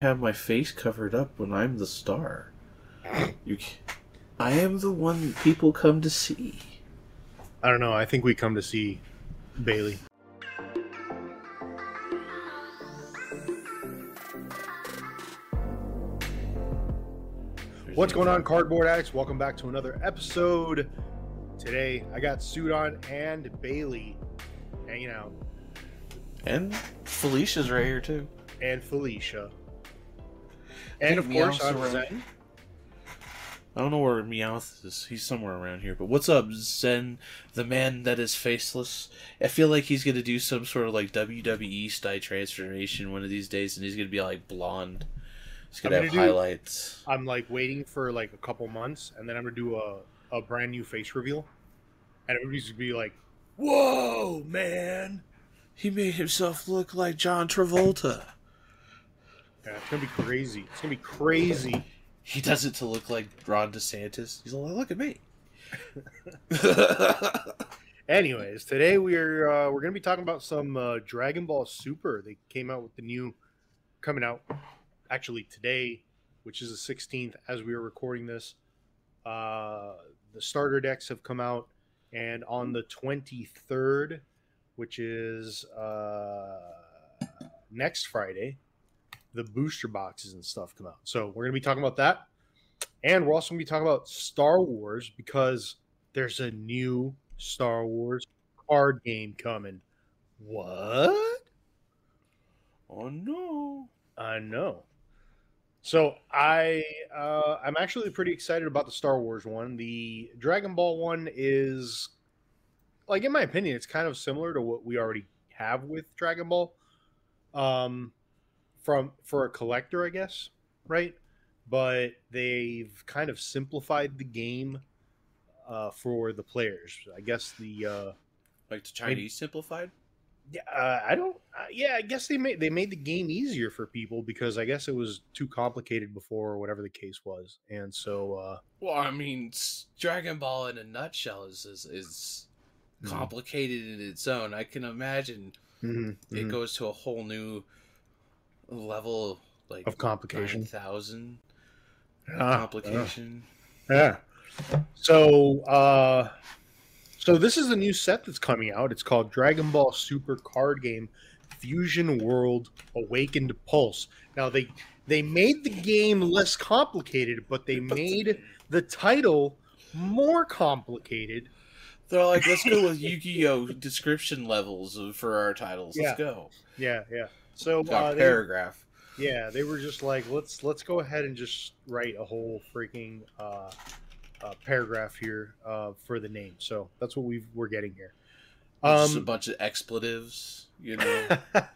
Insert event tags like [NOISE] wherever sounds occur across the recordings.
have my face covered up when I'm the star. You, I am the one people come to see. I don't know. I think we come to see Bailey. What's going on, cardboard addicts? Welcome back to another episode. Today, I got Sudon and Bailey hanging out, And Felicia's right here too. and Felicia, and of course, I'm around. Zen. I don't know where Meowth is. He's somewhere around here. But what's up, Zen, the man that is faceless? I feel like he's gonna do some sort of like WWE style transformation one of these days, and he's gonna be like blonde. He's gonna I'm have gonna do- highlights. I'm like waiting for like a couple months, and then I'm gonna do a, a brand new face reveal, and everybody's gonna be like, "Whoa, man!" He made himself look like John Travolta. Yeah, it's gonna be crazy. It's gonna be crazy. He does it to look like Ron DeSantis. He's like, look at me. [LAUGHS] Anyways, today we're uh, we're gonna be talking about some uh, Dragon Ball Super. They came out with the new, coming out actually today, which is the 16th as we are recording this. Uh, the starter decks have come out, and on the 23rd, which is uh, next Friday, the booster boxes and stuff come out. So we're gonna be talking about that, and we're also gonna be talking about Star Wars because there's a new Star Wars card game coming. What? oh no. I know. So I uh, I'm actually pretty excited about the Star Wars one. The Dragon Ball one is like in my opinion, it's kind of similar to what we already have with Dragon Ball. Um from for a collector, I guess, right? But they've kind of simplified the game uh, for the players. I guess the uh, Like the Chinese simplified? Yeah, uh, I don't. Uh, yeah, I guess they made they made the game easier for people because I guess it was too complicated before, or whatever the case was, and so uh, Well, I mean, Dragon Ball in a nutshell is is, is Mhm. complicated in its own. I can imagine mhm, it mhm. goes to a whole new level, like of complication. thousand Ah, complication. Yeah. So, uh, so this is a new set that's coming out. It's called Dragon Ball Super Card Game Fusion World Awakened Pulse. Now they they made the game less complicated, but they made the title more complicated. They're like, let's go with [LAUGHS] Yu-Gi-Oh description levels for our titles. Let's go. Yeah, yeah. So uh, they, paragraph. yeah, they were just like, let's let's go ahead and just write a whole freaking uh, uh, paragraph here uh, for the name. So that's what we we're getting here. Just a Um, bunch of expletives, you know. [LAUGHS]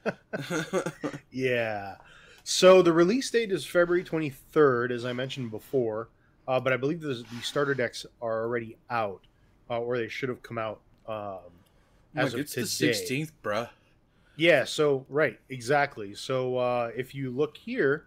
[LAUGHS] yeah. So the release date is February 23rd, as I mentioned before, uh, but I believe the, the starter decks are already out, uh, or they should have come out um, as like, of it's today. the sixteenth, bruh. Yeah. So right, exactly. So uh, if you look here,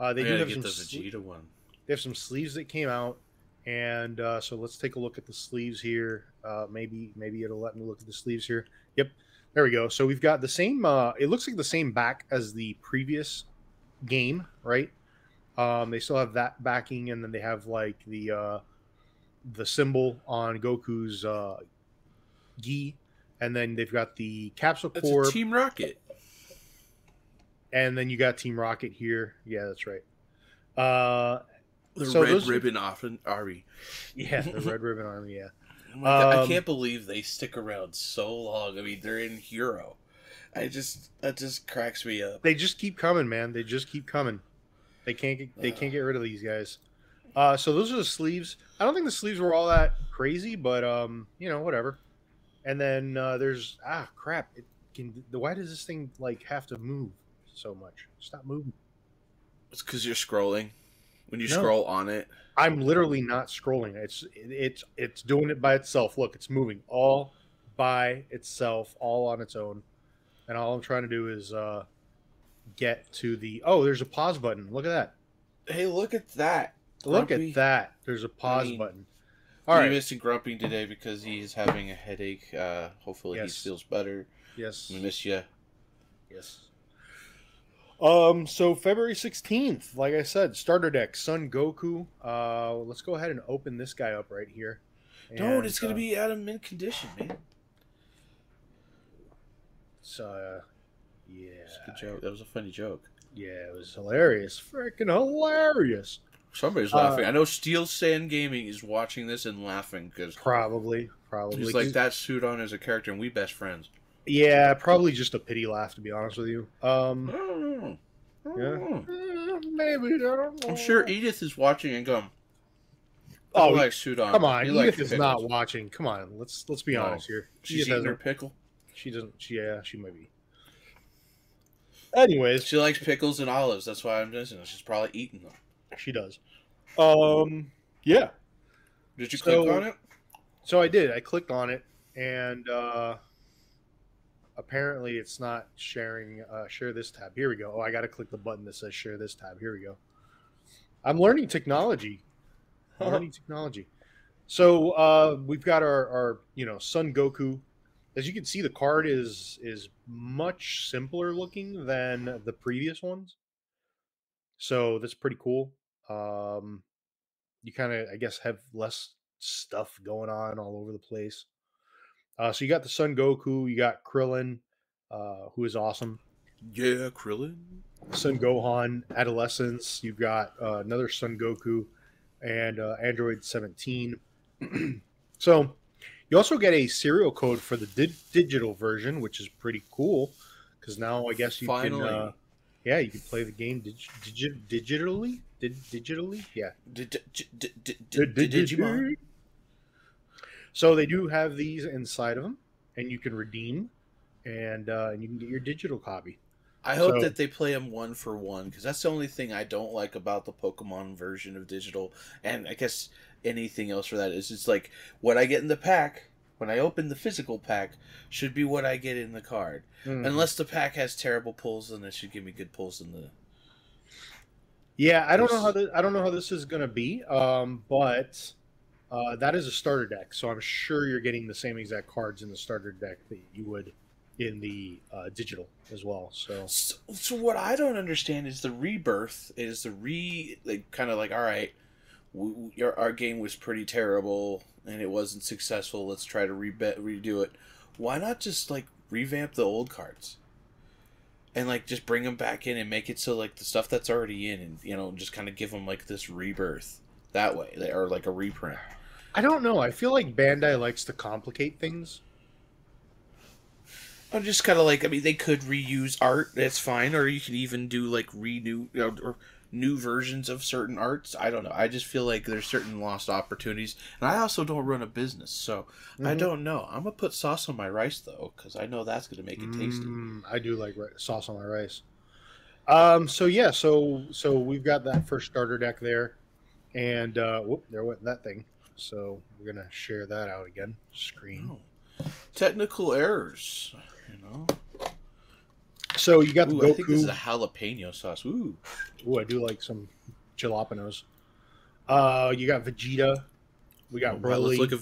uh, they I do have get some the Vegeta one. they have some sleeves that came out, and uh, so let's take a look at the sleeves here. Uh, maybe maybe it'll let me look at the sleeves here. Yep, there we go. So we've got the same. Uh, it looks like the same back as the previous game, right? Um, they still have that backing, and then they have like the uh, the symbol on Goku's uh, gi, and then they've got the capsule That's core, Team Rocket. and then you got Team Rocket here. Yeah, that's right. Uh, The So Red those Ribbon Often Army. [LAUGHS] yeah, the Red Ribbon Army. Yeah. [LAUGHS] God, I Um, can't believe they stick around so long. I mean, they're in Hero. I just that just cracks me up. they just keep coming, man. They just keep coming. They can't get they can't get rid of these guys. Uh, so those are the sleeves. I don't think the sleeves were all that crazy, but um, you know, whatever. And then uh, there's ah crap. It can. Why does this thing like have to move so much? Stop moving. It's because you're scrolling. When you No. scroll on it, I'm literally not scrolling. It's it's it's doing it by itself. Look, it's moving all by itself, all on its own. And all I'm trying to do is uh, get to the. Oh, there's a pause button. Look at that. hey, look at that. Look Grumpy. at that. There's a pause mean, button. All All right. right. missing Grumpy today because he's having a headache. Uh, hopefully Yes. he feels better. Yes. We miss you. Yes. Um, so February 16th, like I said, starter deck, Son Goku. Uh, let's go ahead and open this guy up right here. Dude, And, it's gonna uh, be out of mint condition, man. So, uh, yeah, a good joke. That was a funny joke. yeah, it was hilarious, freaking hilarious. Somebody's Uh, laughing. I know Steel Sand Gaming is watching this and laughing because Probably, probably. he's like that Sudon as a character, and we best friends. Yeah, probably just a pity laugh, to be honest with you. Um, I don't know. I don't Yeah. know. maybe I don't know. I'm sure Edith is watching and going. Oh, like Sudon. Come on, He Edith is pickles. not watching. Come on, let's let's be No. honest here. She's Edith eating her pickle. She doesn't. She, yeah, she might be. Anyways, She likes pickles and olives. That's why I'm just. She's probably eating them. she does. Um, yeah. Did you So- click on it? So I did. I clicked on it, and uh, apparently it's not sharing. Uh, share this tab. Here we go. Oh, I got to click the button that says share this tab. Here we go. I'm learning technology. [LAUGHS] I'm learning technology. So uh, we've got our, our you know Son Goku. As you can see, the card is is much simpler looking than the previous ones. So that's pretty cool. Um, you kind of, I guess, have less stuff going on all over the place. Uh, so you got the Son Goku, you got Krillin, uh, who is awesome. Yeah, Krillin. Son Gohan, Adolescence. You've got uh, another Son Goku, and uh, Android 17. [CLEARS THROAT] so you also get a serial code for the di- digital version, which is pretty cool because now I guess you Finally. can, uh, yeah, you can play the game dig- digi- digitally. Did digitally? Yeah. Digimon. So they do have these inside of them, and you can redeem, and uh, and you can get your digital copy. I hope So- that they play them one for one because that's the only thing I don't like about the Pokemon version of digital, and I guess anything else for that is it's like what I get in the pack when I open the physical pack should be what I get in the card. Mm. Unless the pack has terrible pulls, then it should give me good pulls in the. Yeah, I don't know how this, I don't know how this is going to be, um, but uh, that is a starter deck, so I'm sure you're getting the same exact cards in the starter deck that you would in the uh, digital as well. So So, so what I don't understand is the rebirth is the re like kind of like all right, we, we- our, our game was pretty terrible and it wasn't successful. Let's try to re- redo it. Why not just like revamp the old cards? And like just bring them back in and make it so like the stuff that's already in and you know just kind of give them like this rebirth that way or like a reprint. I don't know. I feel like Bandai likes to complicate things. I'm just kind of like I mean they could reuse art that's fine or you could even do like renew you know, or new versions of certain arts. I don't know. I just feel like there's certain lost opportunities, and I also don't run a business, so I Mhm. don't know. I'm gonna put sauce on my rice though because I know that's gonna make it tasty. Mm, I do like ri- sauce on my rice. Um. So yeah. So so we've got that first starter deck there, and uh, whoop, there went that thing. So we're gonna share that out again. Screen. Oh. Technical errors, you know. So you got the Ooh, I think this is Goku. a jalapeno sauce. Ooh, Ooh, I do like some jalapenos. Uh, you got Vegeta. We got Well, let's Broly look at.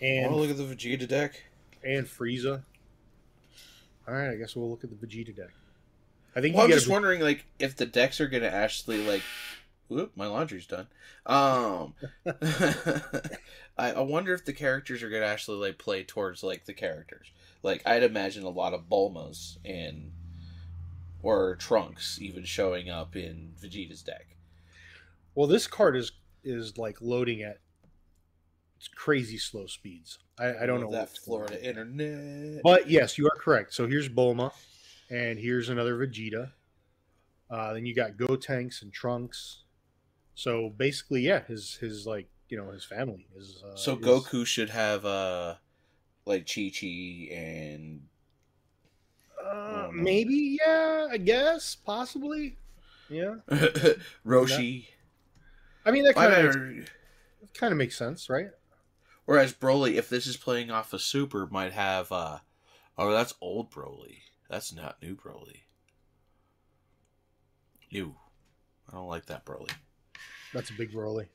and look at the Vegeta deck. and Frieza. All right, I guess we'll look at the Vegeta deck. I think Well, I'm just a, wondering, like, if the decks are gonna actually like. Whoop, my laundry's done. Um, [LAUGHS] I, I wonder if the characters are gonna actually like play towards like the characters. Like, I'd imagine a lot of Bulmas and or Trunks even showing up in Vegeta's deck. well, this card is is like loading at it's crazy slow speeds. I, I don't know that going Florida on. internet. But yes, you are correct. So here's Bulma, and here's another Vegeta. Uh, then you got Gotenks and Trunks. So basically, yeah, his his like you know his family is. Uh, so is- Goku should have uh like Chi Chi and Uh, maybe, yeah, I guess, possibly, yeah. [LAUGHS] Roshi. I mean, that kind of mean, kind of makes sense, right? Whereas Broly, if this is playing off a super, might have uh oh that's old Broly. That's not new Broly. Ew. I don't like that Broly. That's a big Broly.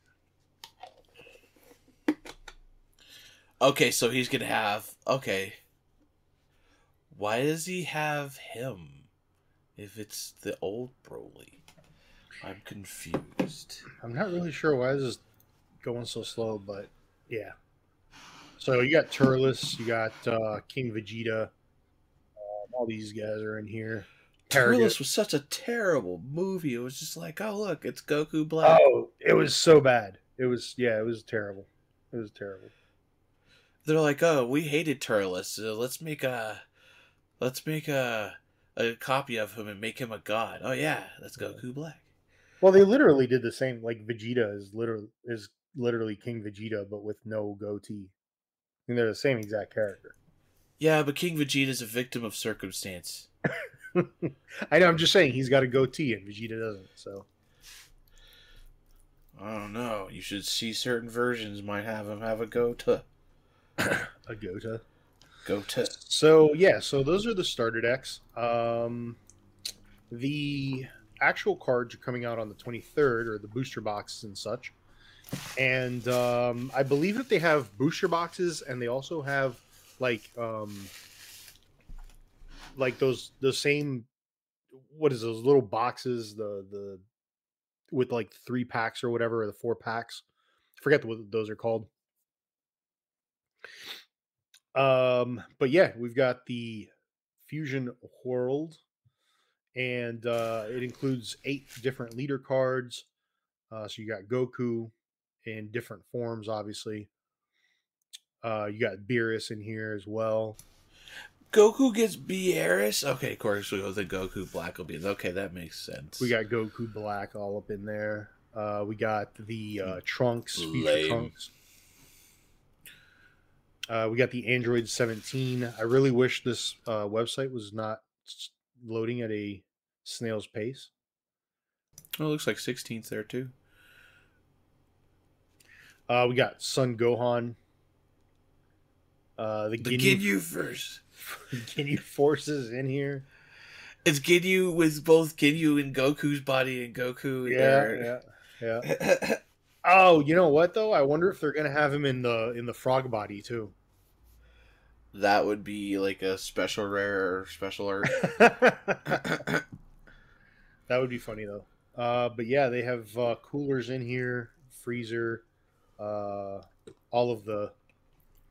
Okay, so he's gonna have okay. Why does he have him if it's the old Broly. I'm confused. I'm not really sure why this is going so slow, but yeah. So you got Turles, you got uh, King Vegeta. Um, all these guys are in here. Turles was such a terrible movie. It was just like, oh look, it's Goku Black. Oh, it was so bad. It was yeah, it was terrible. It was terrible. They're like, oh, we hated Turles, so let's make a, let's make a, a copy of him and make him a god. Oh yeah, that's Goku Black. Well, they literally did the same. Like Vegeta is literally is literally King Vegeta, but with no goatee. And they're the same exact character. Yeah, but King Vegeta is a victim of circumstance. [LAUGHS] I know. I'm just saying he's got a goatee and Vegeta doesn't. So I don't know. You should see certain versions might have him have a goatee. A goatee. Goatee. So yeah, so those are the starter decks. Um, the actual cards are coming out on the 23rd, or the booster boxes and such. And um, I believe that they have booster boxes, and they also have like um, like those the same what is those little boxes the the with like three packs or whatever or the four packs I forget what those are called um but yeah we've got the fusion world and uh it includes eight different leader cards uh so you got goku in different forms obviously uh you got beerus in here as well Goku gets Beerus. Okay, of course we go the Goku Black will be okay. That makes sense. We got Goku Black all up in there. Uh, we got the uh, Trunks, Lame. future Trunks. Uh, we got the Android 17. I really wish this uh, website was not loading at a snail's pace. Oh, it looks like 16th there too. Uh, we got Son Gohan. Uh, the, The Ginyu, Ginyu first. [LAUGHS] Ginyu forces in here. It's Ginyu with both Ginyu and Goku's body and Goku. Yeah, there. yeah, yeah. [LAUGHS] Oh, you know what though? I wonder if they're gonna have him in the in the frog body too. That would be like a special rare or special art. [LAUGHS] [LAUGHS] that would be funny though. Uh, but yeah, they have uh, Cooler's in here, Frieza, uh, all of the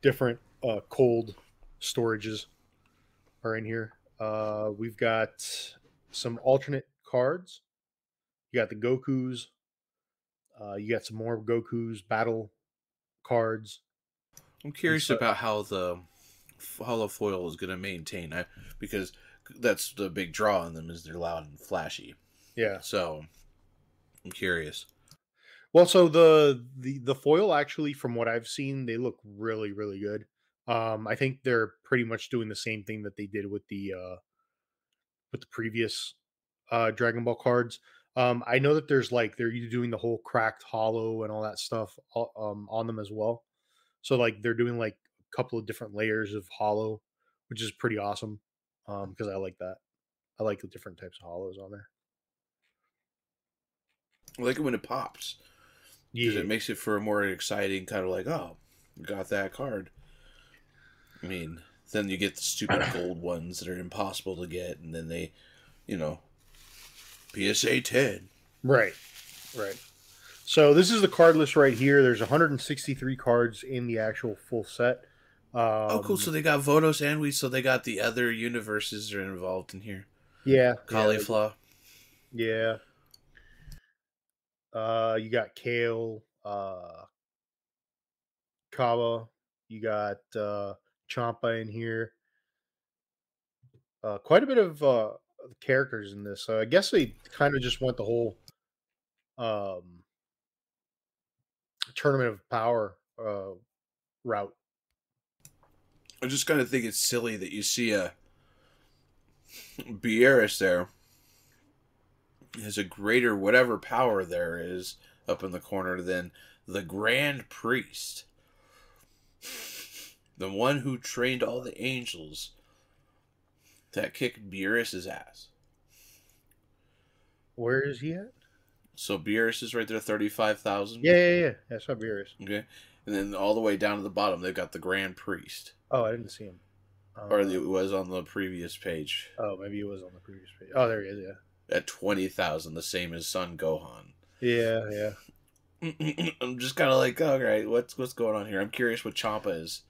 different uh, cold storages are in here. Uh, we've got some alternate cards. You got the Goku's. Uh, you got some more Goku's battle cards. I'm curious so- about how the hollow foil is going to maintain, I, because that's the big draw on them is they're loud and flashy. Yeah. So I'm curious. Well, so the the the foil actually, from what I've seen, they look really really good. Um, I think they're pretty much doing the same thing that they did with the uh, with the previous uh, Dragon Ball cards. Um, I know that there's like they're doing the whole cracked hollow and all that stuff uh, um, on them as well. So like they're doing like couple of different layers of hollow, which is pretty awesome um, because I like that. I like the different types of hollows on there. I like it when it pops because it makes it for a more exciting kind of like, oh, got that card. I mean, then you get the stupid [CLEARS THROAT] gold ones that are impossible to get, and then they, you know, PSA 10. Right, right. So this is the card list right here. There's 163 cards in the actual full set. Um, oh, cool. So they got Vados and we, so they got the other universes are involved in here. yeah, Cauliflower. Yeah. Uh, you got Kale, uh, Kaba. You got uh, Champa in here. Uh, quite a bit of uh, characters in this. So I guess they kind of just went the whole um, tournament of power uh, route. I just kind of think it's silly that you see a Beerus there has a greater whatever power there is up in the corner than the Grand Priest, the one who trained all the angels that kicked Beerus's ass. Where is he at? So Beerus is right there, thirty-five thousand. Yeah, yeah, yeah. That's Fabulous. Okay, and then all the way down to the bottom, they've got the Grand Priest. Oh, I didn't see him. or Uh, it was on the previous page oh, maybe it was on the previous page. Oh, there he is. Yeah. at twenty thousand, the same as Son Gohan. Yeah, yeah. [CLEARS THROAT] I'm just kind of like, all right, what's what's going on here? I'm curious what Champa is.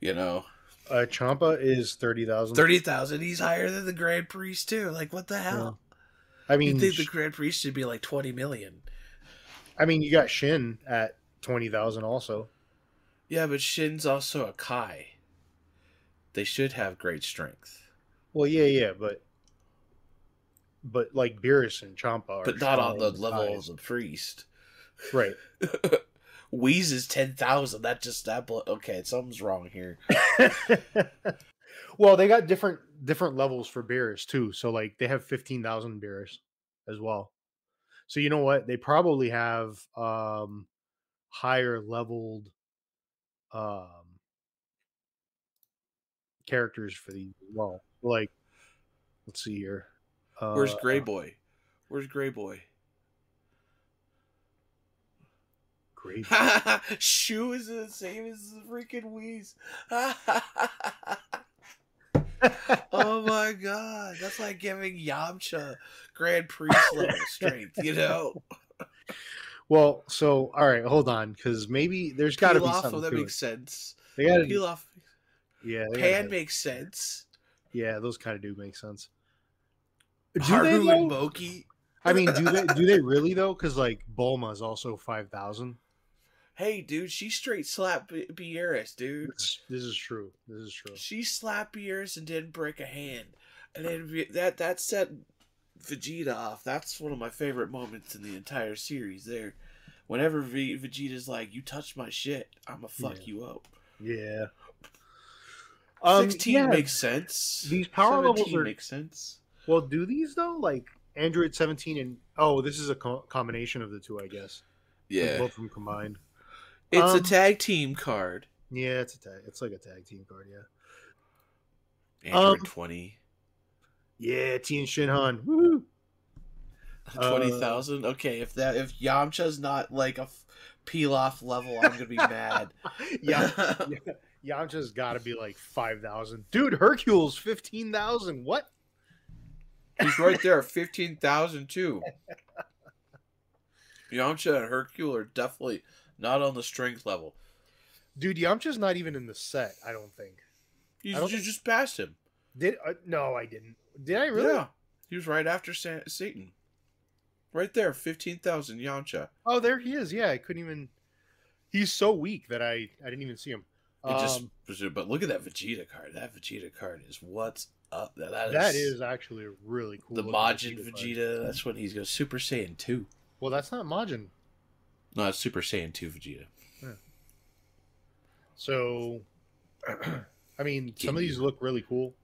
You know, Uh, Champa is thirty thousand. thirty thousand. He's higher than the Grand Priest too. Like, what the hell? I mean, You think the Grand Priest should be like twenty million? I mean, you got Shin at twenty thousand also. Yeah, but Shin's also a Kai. They should have great strength, Well, yeah, yeah, but but like Beerus and Champa, are but not on the level of the Priest. right. [LAUGHS] Whis is ten thousand. That just that. blo- Okay, something's wrong here. [LAUGHS] well, they got different different levels for Beerus too. So like they have fifteen thousand Beerus as well. So you know what? They probably have um higher leveled um characters for these as well. Like let's see here. Uh, Where's Gray Boy? Where's Gray Boy? Gray [LAUGHS] Shoe is the same as the freaking Whis. [LAUGHS] oh my god, that's like giving Yamcha Grand Priest level [LAUGHS] strength. You know, Well, so all right, hold on, because maybe there's got to be Pilaf, something. that makes it. sense. They got to, Pilaf, yeah, Pan makes sense. yeah, those kind of do make sense. Do they, Haru though? and Moki. I mean, do they do they really though? Because like Bulma is also five thousand. Hey, dude, she straight slapped B- Beerus, dude. This, this is true. This is true. She slapped Beerus and didn't break a hand, and then that that set Vegeta off. That's one of my favorite moments in the entire series. There, whenever v- Vegeta's like, "You touched my shit, I'ma fuck Yeah. you up." Yeah. Um, Sixteen yeah. makes sense. These power levels 17 are- makes sense. Well, do these though? Like Android seventeen and oh, this is a co- combination of the two, I guess. Like, Yeah, both of them combined. it's a Um, tag team card. Yeah, it's a tag. It's like a tag team card. Yeah. Android um, twenty. Yeah, Tien Shinhan. Woo! uh, Twenty thousand. Okay, if that if Yamcha's not like a f- Pilaf level, I'm gonna be [LAUGHS] mad. yeah, [LAUGHS] yeah. Yamcha's got to be like five thousand. Dude, Hercule's fifteen thousand. What? He's right there fifteen thousand too. [LAUGHS] Yamcha and Hercule are definitely not on the strength level. Dude, Yamcha's not even in the set. I don't think. You, don't you think- just passed him. Did uh, no, I didn't. Did I really? Yeah, he was right after Sa- Satan. Right there, fifteen thousand Yamcha. Oh, there he is. Yeah, I couldn't even. He's so weak that I I didn't even see him. It just, Um, but look at that Vegeta card. That Vegeta card is what's up. That, that is, that is actually a really cool. the Majin card. Vegeta. That's when he's goes Super Saiyan two. Well, that's not Majin. No, it's Super Saiyan two Vegeta. Yeah. So, [CLEARS THROAT] I mean, some of these look really cool.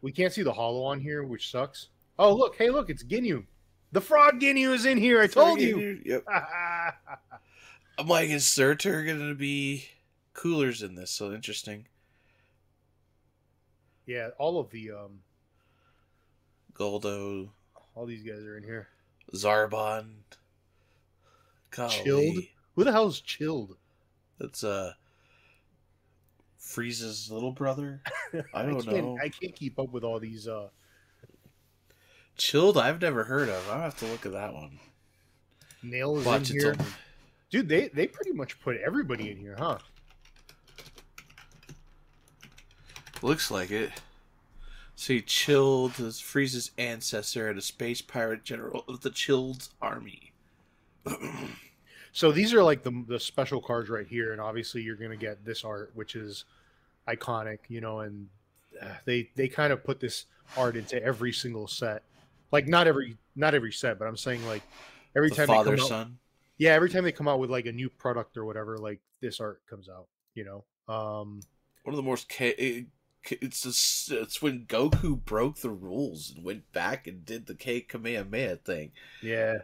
We can't see the hollow on here, which sucks. Oh, look! Hey, look! It's Ginyu. The frog Ginyu is in here. I told you. Yep. [LAUGHS] I'm like, is Surtur gonna be Cooler's in this? So interesting. yeah, all of the um, Guldo, all these guys are in here. Zarbon, Golly. Chilled? Who the hell is chilled? That's uh Frieza's little brother. [LAUGHS] I don't can't, know. I can't keep up with all these. uh Chilled, I've never heard of. I'll have to look at that one. Nail is Watch in here, dude. They they pretty much put everybody in here, huh? Looks like it. See, Chilled is Frieza's ancestor and a space pirate general of the Chilled army. [CLEARS THROAT] So these are like the the special cards right here, and obviously you're gonna get this art, which is iconic, you know, and uh, they they kind of put this art into every single set, like not every not every set, but I'm saying like every the time father they come out, yeah, every time they come out with like a new product or whatever, like this art comes out, you know. Um, One of the most ca- it, it's just, it's when Goku broke the rules and went back and did the K Kamehameha thing. yeah,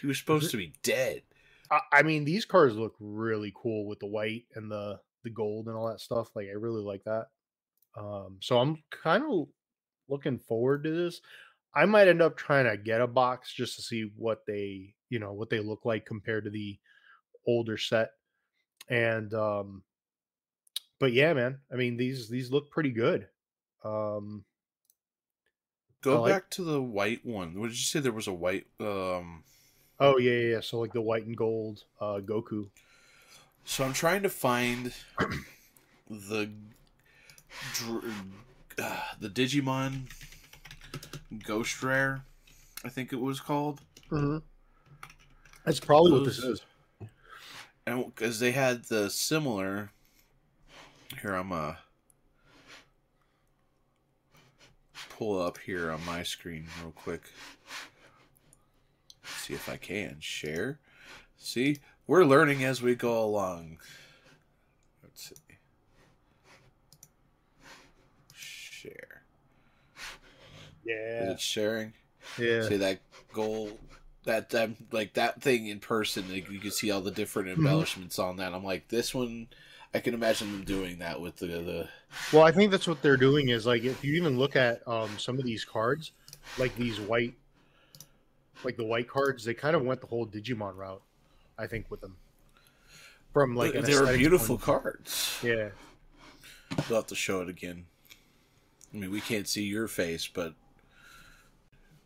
He was supposed to be dead. I, I mean these cars look really cool with the white and the the gold and all that stuff. Like I really like that. Um, so I'm kind of looking forward to this. I might end up trying to get a box just to see what they, you know, what they look like compared to the older set. And um but yeah, man. I mean these these look pretty good. Um, Go like- back to the white one. What did you say? There was a white. Um. oh yeah, yeah, yeah. So like the white and gold uh, Goku. So I'm trying to find the uh, the Digimon Ghost Rare. I think it was called, Mm-hmm. That's probably what this is. and because they had the similar. Here I'm uh pull up here on my screen real quick. See if I can share. See, we're learning as we go along. Let's see. Share. Yeah. Is it sharing? yeah. See that goal, that that like that thing in person. Like you can see all the different Mhm. embellishments on that. I'm like, this one, I can imagine them doing that with the the. Well, I think that's what they're doing. Is like if you even look at um, some of these cards, like these white, like the white cards, they kind of went the whole Digimon route. I think with them, from like they were beautiful point cards. Yeah, We'll have to show it again. I mean, we can't see your face, but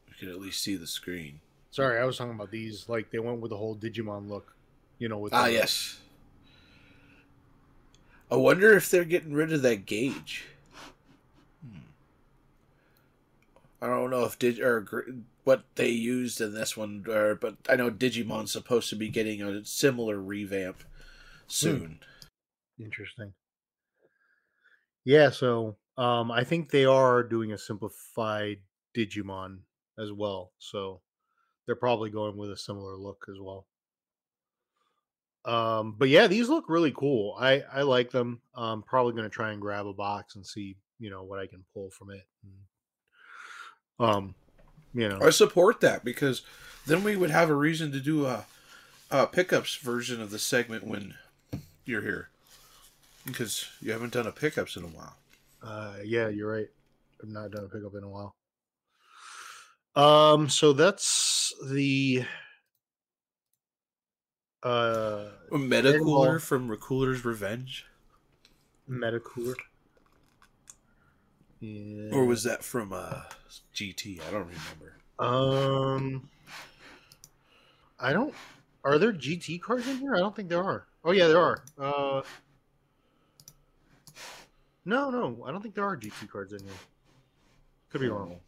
we can at least see the screen. sorry, I was talking about these. Like they went with the whole Digimon look. You know, with Ah, yes. I wonder if they're getting rid of that gauge. Hmm. I don't know if did or what they used in this one, or, but I know Digimon's supposed to be getting a similar revamp soon. Interesting. Yeah, so um I think they are doing a simplified Digimon as well. So they're probably going with a similar look as well. Um but yeah, these look really cool. I I like them. I'm probably going to try and grab a box and see, you know, what I can pull from it. Um you know. I support that because then we would have a reason to do a, a pickups version of the segment when you're here, because you haven't done a pickups in a while. Uh, yeah, you're right. I've not done a pickup in a while. Um, so that's the uh A meta cooler from Recooler's Revenge, Metacooler. Yeah. or was that from uh, GT? I don't remember. um I don't are there GT cards in here? I don't think there are. Oh yeah, there are. Uh No, no, I don't think there are GT cards in here. Could be wrong.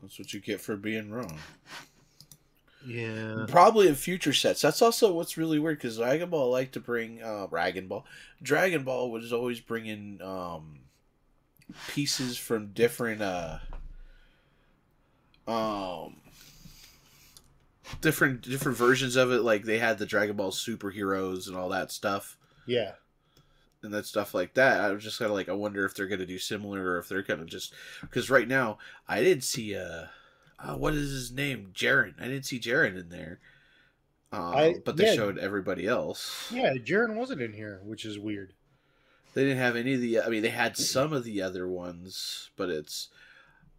That's what you get for being wrong. Yeah. Probably in future sets. That's also what's really weird because Dragon Ball like to bring uh, Dragon Ball. Dragon Ball was always bringing um, pieces from different uh, um different different versions of it. Like they had the Dragon Ball superheroes and all that stuff Yeah. and that stuff like that. I was just kind of like, I wonder if they're gonna do similar or if they're gonna just because right now I didn't see uh, uh what is his name Jiren. I didn't see Jiren in there. Um, I- but they yeah. showed everybody else. Yeah, Jiren wasn't in here, which is weird. They didn't have any of the. I mean, they had some of the other ones, but it's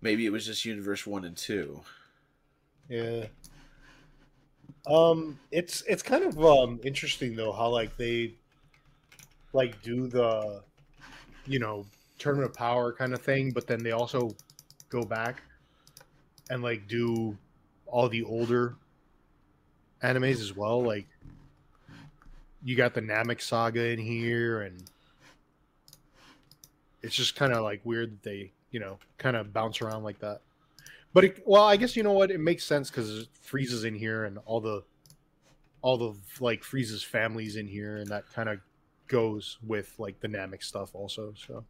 maybe it was just Universe One and Two. Yeah. Um, it's it's kind of um interesting though how like they like do the you know tournament of power kind of thing, but then they also go back and like do all the older animes as well. Like you got the Namek saga in here, and it's just kind of like weird that they you know kind of bounce around like that. But it, well, I guess you know what it makes sense because Frieza's in here and all the all the like Frieza's families in here, and that kind of goes with like the Namek stuff also. So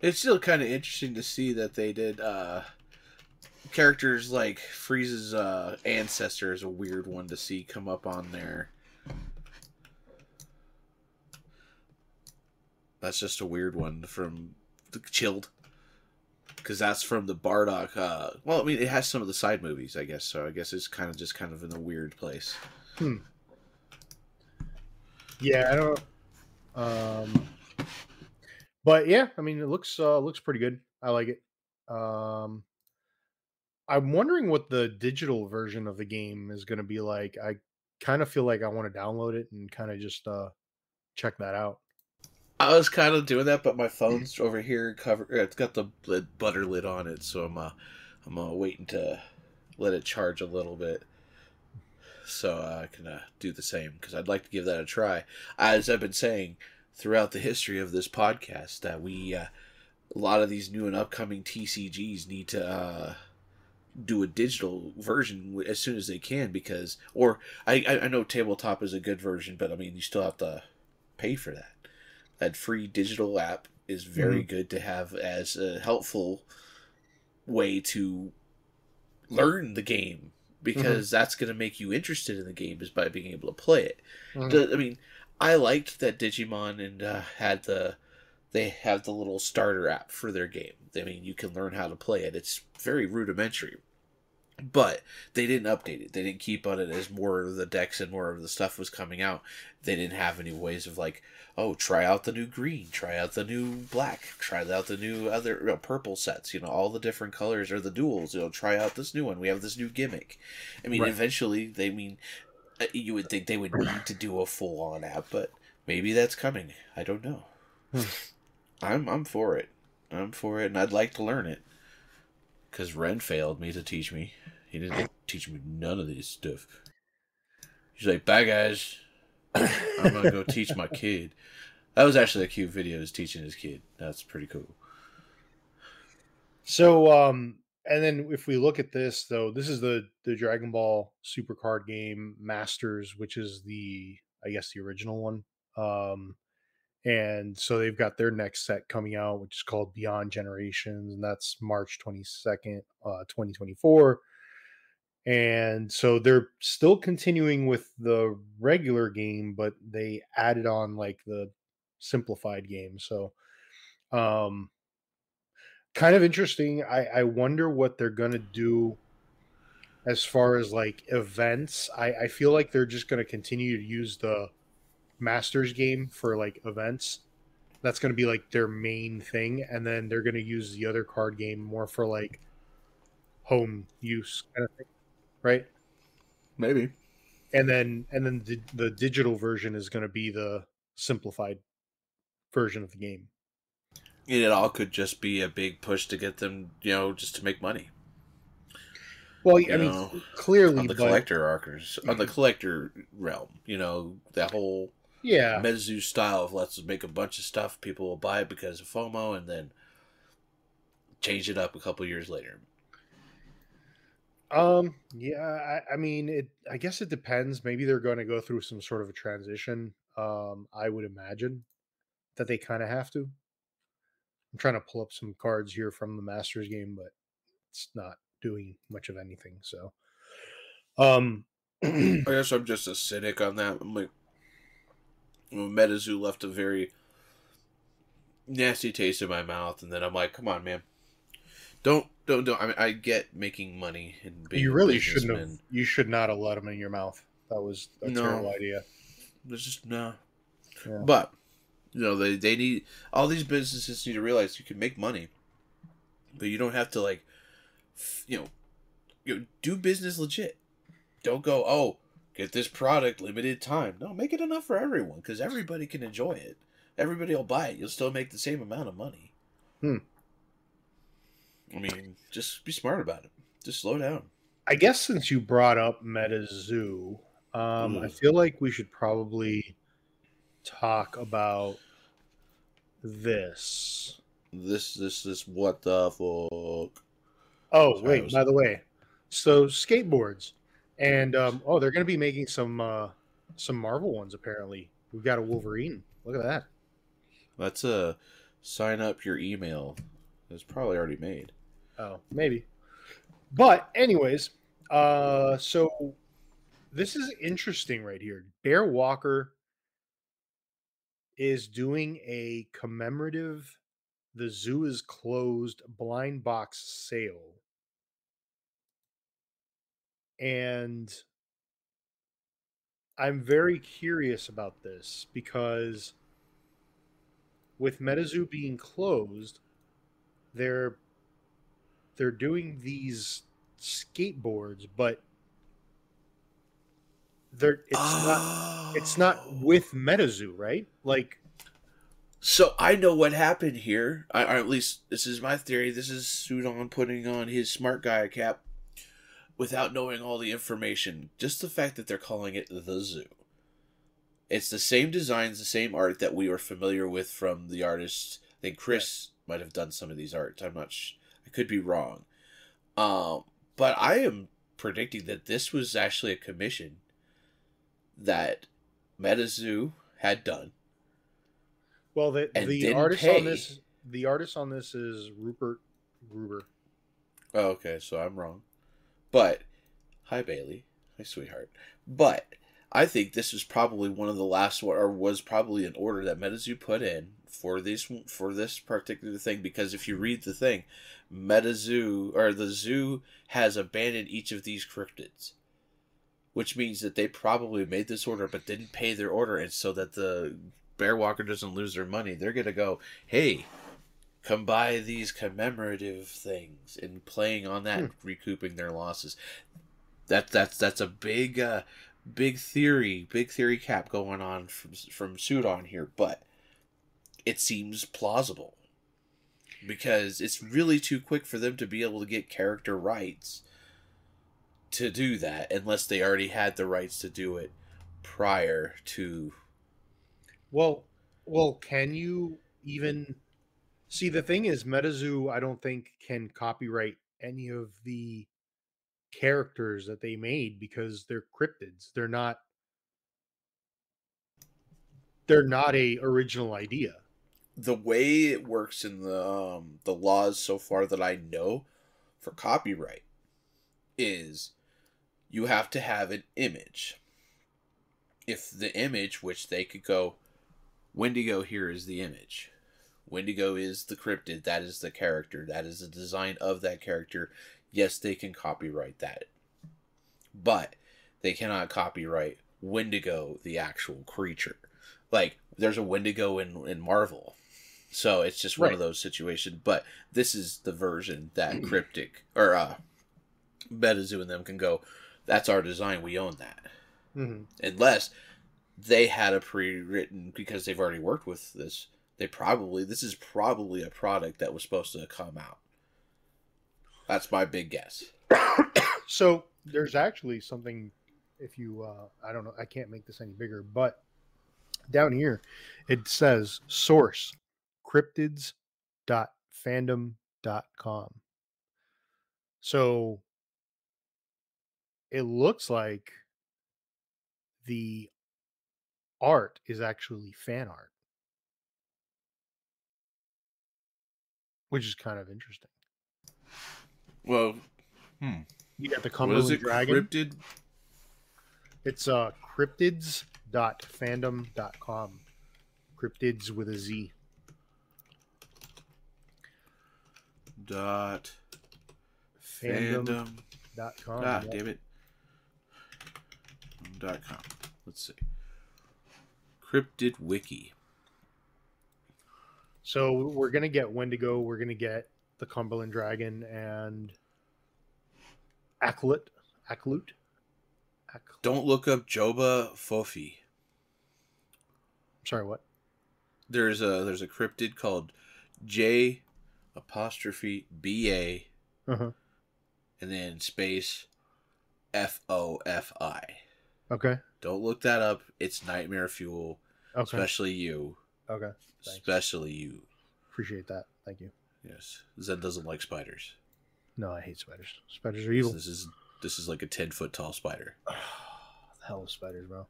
It's still kind of interesting to see that they did uh characters like Frieza's uh ancestor is a weird one to see come up on there. That's just a weird one from the Chilled. Because that's from the Bardock. Uh, well, I mean, it has some of the side movies, I guess. So I guess it's kind of just kind of in a weird place. yeah, I don't. Um, but yeah, I mean, it looks uh, looks pretty good. I like it. Um, I'm wondering what the digital version of the game is going to be like. I kind of feel like I want to download it and kind of just uh, check that out. I was kind of doing that, but my phone's over here cover. It's got the butter lid on it, so I'm uh, I'm uh, waiting to let it charge a little bit, so I can uh, do the same because I'd like to give that a try. As I've been saying throughout the history of this podcast, that we uh, a lot of these new and upcoming TCGs need to uh, do a digital version as soon as they can because, or I I know tabletop is a good version, but I mean you still have to pay for that. That free digital app is very mm-hmm. good to have as a helpful way to learn the game because mm-hmm. that's going to make you interested in the game is by being able to play it. Mm-hmm. I mean, I liked that Digimon and uh, had the they have the little starter app for their game. I mean, you can learn how to play it. It's very rudimentary, but they didn't update it. They didn't keep on it as more of the decks and more of the stuff was coming out. They didn't have any ways of like, oh, try out the new green, try out the new black, try out the new other you know, purple sets. You know, all the different colors or the duels. You know, try out this new one. We have this new gimmick. I mean, right. eventually, they mean uh, you would think they would need to do a full on app, but maybe that's coming. I don't know. [LAUGHS] I'm I'm for it. I'm for it, and I'd like to learn it. Because Ren failed me to teach me. He didn't teach me none of this stuff. He's like, "Bye, guys. I'm gonna go teach my [LAUGHS] kid." That was actually a cute video. Is teaching his kid. That's pretty cool. So, um, and then if we look at this though, this is the the Dragon Ball Super Card Game Masters, which is the I guess the original one. Um, and so they've got their next set coming out, which is called Beyond Generations, and that's March twenty second, uh, twenty twenty four. And so they're still continuing with the regular game, but they added on like the simplified game. So, um, kind of interesting. I, I wonder what they're gonna do as far as like events. I, I feel like they're just gonna continue to use the Masters game for like events. That's gonna be like their main thing, and then they're gonna use the other card game more for like home use kind of thing, right? Maybe. And then and then the, the digital version is gonna be the simplified version of the game it all could just be a big push to get them, you know, just to make money. Well, you I know, mean, clearly on the but... collector arcers, on the mm-hmm. collector realm, you know, that whole yeah MetaZoo style of let's make a bunch of stuff, people will buy it because of FOMO, and then change it up a couple years later. Um. Yeah. I, I mean, it. I guess it depends. Maybe they're going to go through some sort of a transition. Um. I would imagine that they kind of have to. I'm trying to pull up some cards here from the Masters game, but it's not doing much of anything. So, um, [CLEARS THROAT] I guess I'm just a cynic on that. I'm like, Metazoo left a very nasty taste in my mouth, and then I'm like, come on, man, don't, don't, don't. I mean, I get making money and being. You really shouldn't have. You should not have let them in your mouth. That was a no, terrible idea. There's just no. Yeah. But you know, they, they need all these businesses need to realize you can make money, but you don't have to like, you know, you know, do business legit. Don't go, oh, get this product limited time. No, make it enough for everyone because everybody can enjoy it. Everybody will buy it. You'll still make the same amount of money. Hmm. I mean, just be smart about it. Just slow down. I guess since you brought up MetaZoo, um, I feel like we should probably talk about this. This, this, this, what the fuck? Oh, Sorry, wait, was... by the way. So, skateboards. And, um, oh, they're going to be making some, uh, some Marvel ones, apparently. We've got a Wolverine. Look at that. Let's, uh, sign up your email. It's probably already made. Oh, maybe. But, anyways, uh, so this is interesting right here. Bear Walker is doing a commemorative the zoo is closed blind box sale. And I'm very curious about this because with MetaZoo being closed, they're they're doing these skateboards, but they're it's not it's not oh. with MetaZoo, right? Like So I know what happened here. I, or at least this is my theory. This is Sudon putting on his smart guy cap without knowing all the information. Just the fact that they're calling it the zoo. It's the same designs, the same art that we were familiar with from the artists. I think Chris might have done some of these arts. I'm not. Sh- I could be wrong. Um, but I am predicting that this was actually a commission that MetaZoo had done. Well, the And the artist pay. on this the artist on this is Rupert Gruber. Oh, okay, so I'm wrong. But hi Bailey, hi sweetheart. But I think this was probably one of the last or was probably an order that MetaZoo put in for this for this particular thing. Because if you read the thing, MetaZoo or the zoo has abandoned each of these cryptids, which means that they probably made this order but didn't pay their order, and so that the Bear Walker doesn't lose their money, they're gonna go, hey, come buy these commemorative things and playing on that, recouping their losses. That that's that's a big uh, big theory, big theory cap going on from from Sudon here, but it seems plausible because it's really too quick for them to be able to get character rights to do that unless they already had the rights to do it prior to Well, well, can you even see the thing is MetaZoo? I don't think can copyright any of the characters that they made because they're cryptids. They're not. They're not a original idea. the way it works in the um, the laws so far that I know for copyright is you have to have an image. If the image, which they could go, Wendigo here is the image. Wendigo is the cryptid. That is the character. That is the design of that character. Yes, they can copyright that. But they cannot copyright Wendigo, the actual creature. Like, there's a Wendigo in, in Marvel. So it's just one of those situations. But this is the version that [CLEARS THROAT] Cryptic, or uh, MetaZoo and them can go, that's our design. We own that Mhm. unless they had a pre-written because they've already worked with this they probably this is probably a product that was supposed to come out that's my big guess So there's actually something. If you, uh, I don't know, I can't make this any bigger, but down here it says source cryptids.fandom.com. So it looks like the art is actually fan art, which is kind of interesting. well You got the what is Cumberland it Dragon. cryptid It's uh cryptids.fandom.com. Cryptids with a Z. dot Fandom.com. fandom ah yeah. damn it dot com let's see cryptid wiki So we're gonna get Wendigo, we're gonna get the Cumberland Dragon and Aklut. Aklut? Don't look up J'ba Fofi Sorry, what? there's a there's a cryptid called J apostrophe B A Uh-huh. and then space F O F I. Okay. Don't look that up. It's nightmare fuel, Okay. especially you. Okay. Thanks. Especially you. Appreciate that. Thank you. Yes. Zen doesn't like spiders. No, I hate spiders. Spiders are evil. This is this is like a ten foot tall spider. [SIGHS] the hell with spiders, bro.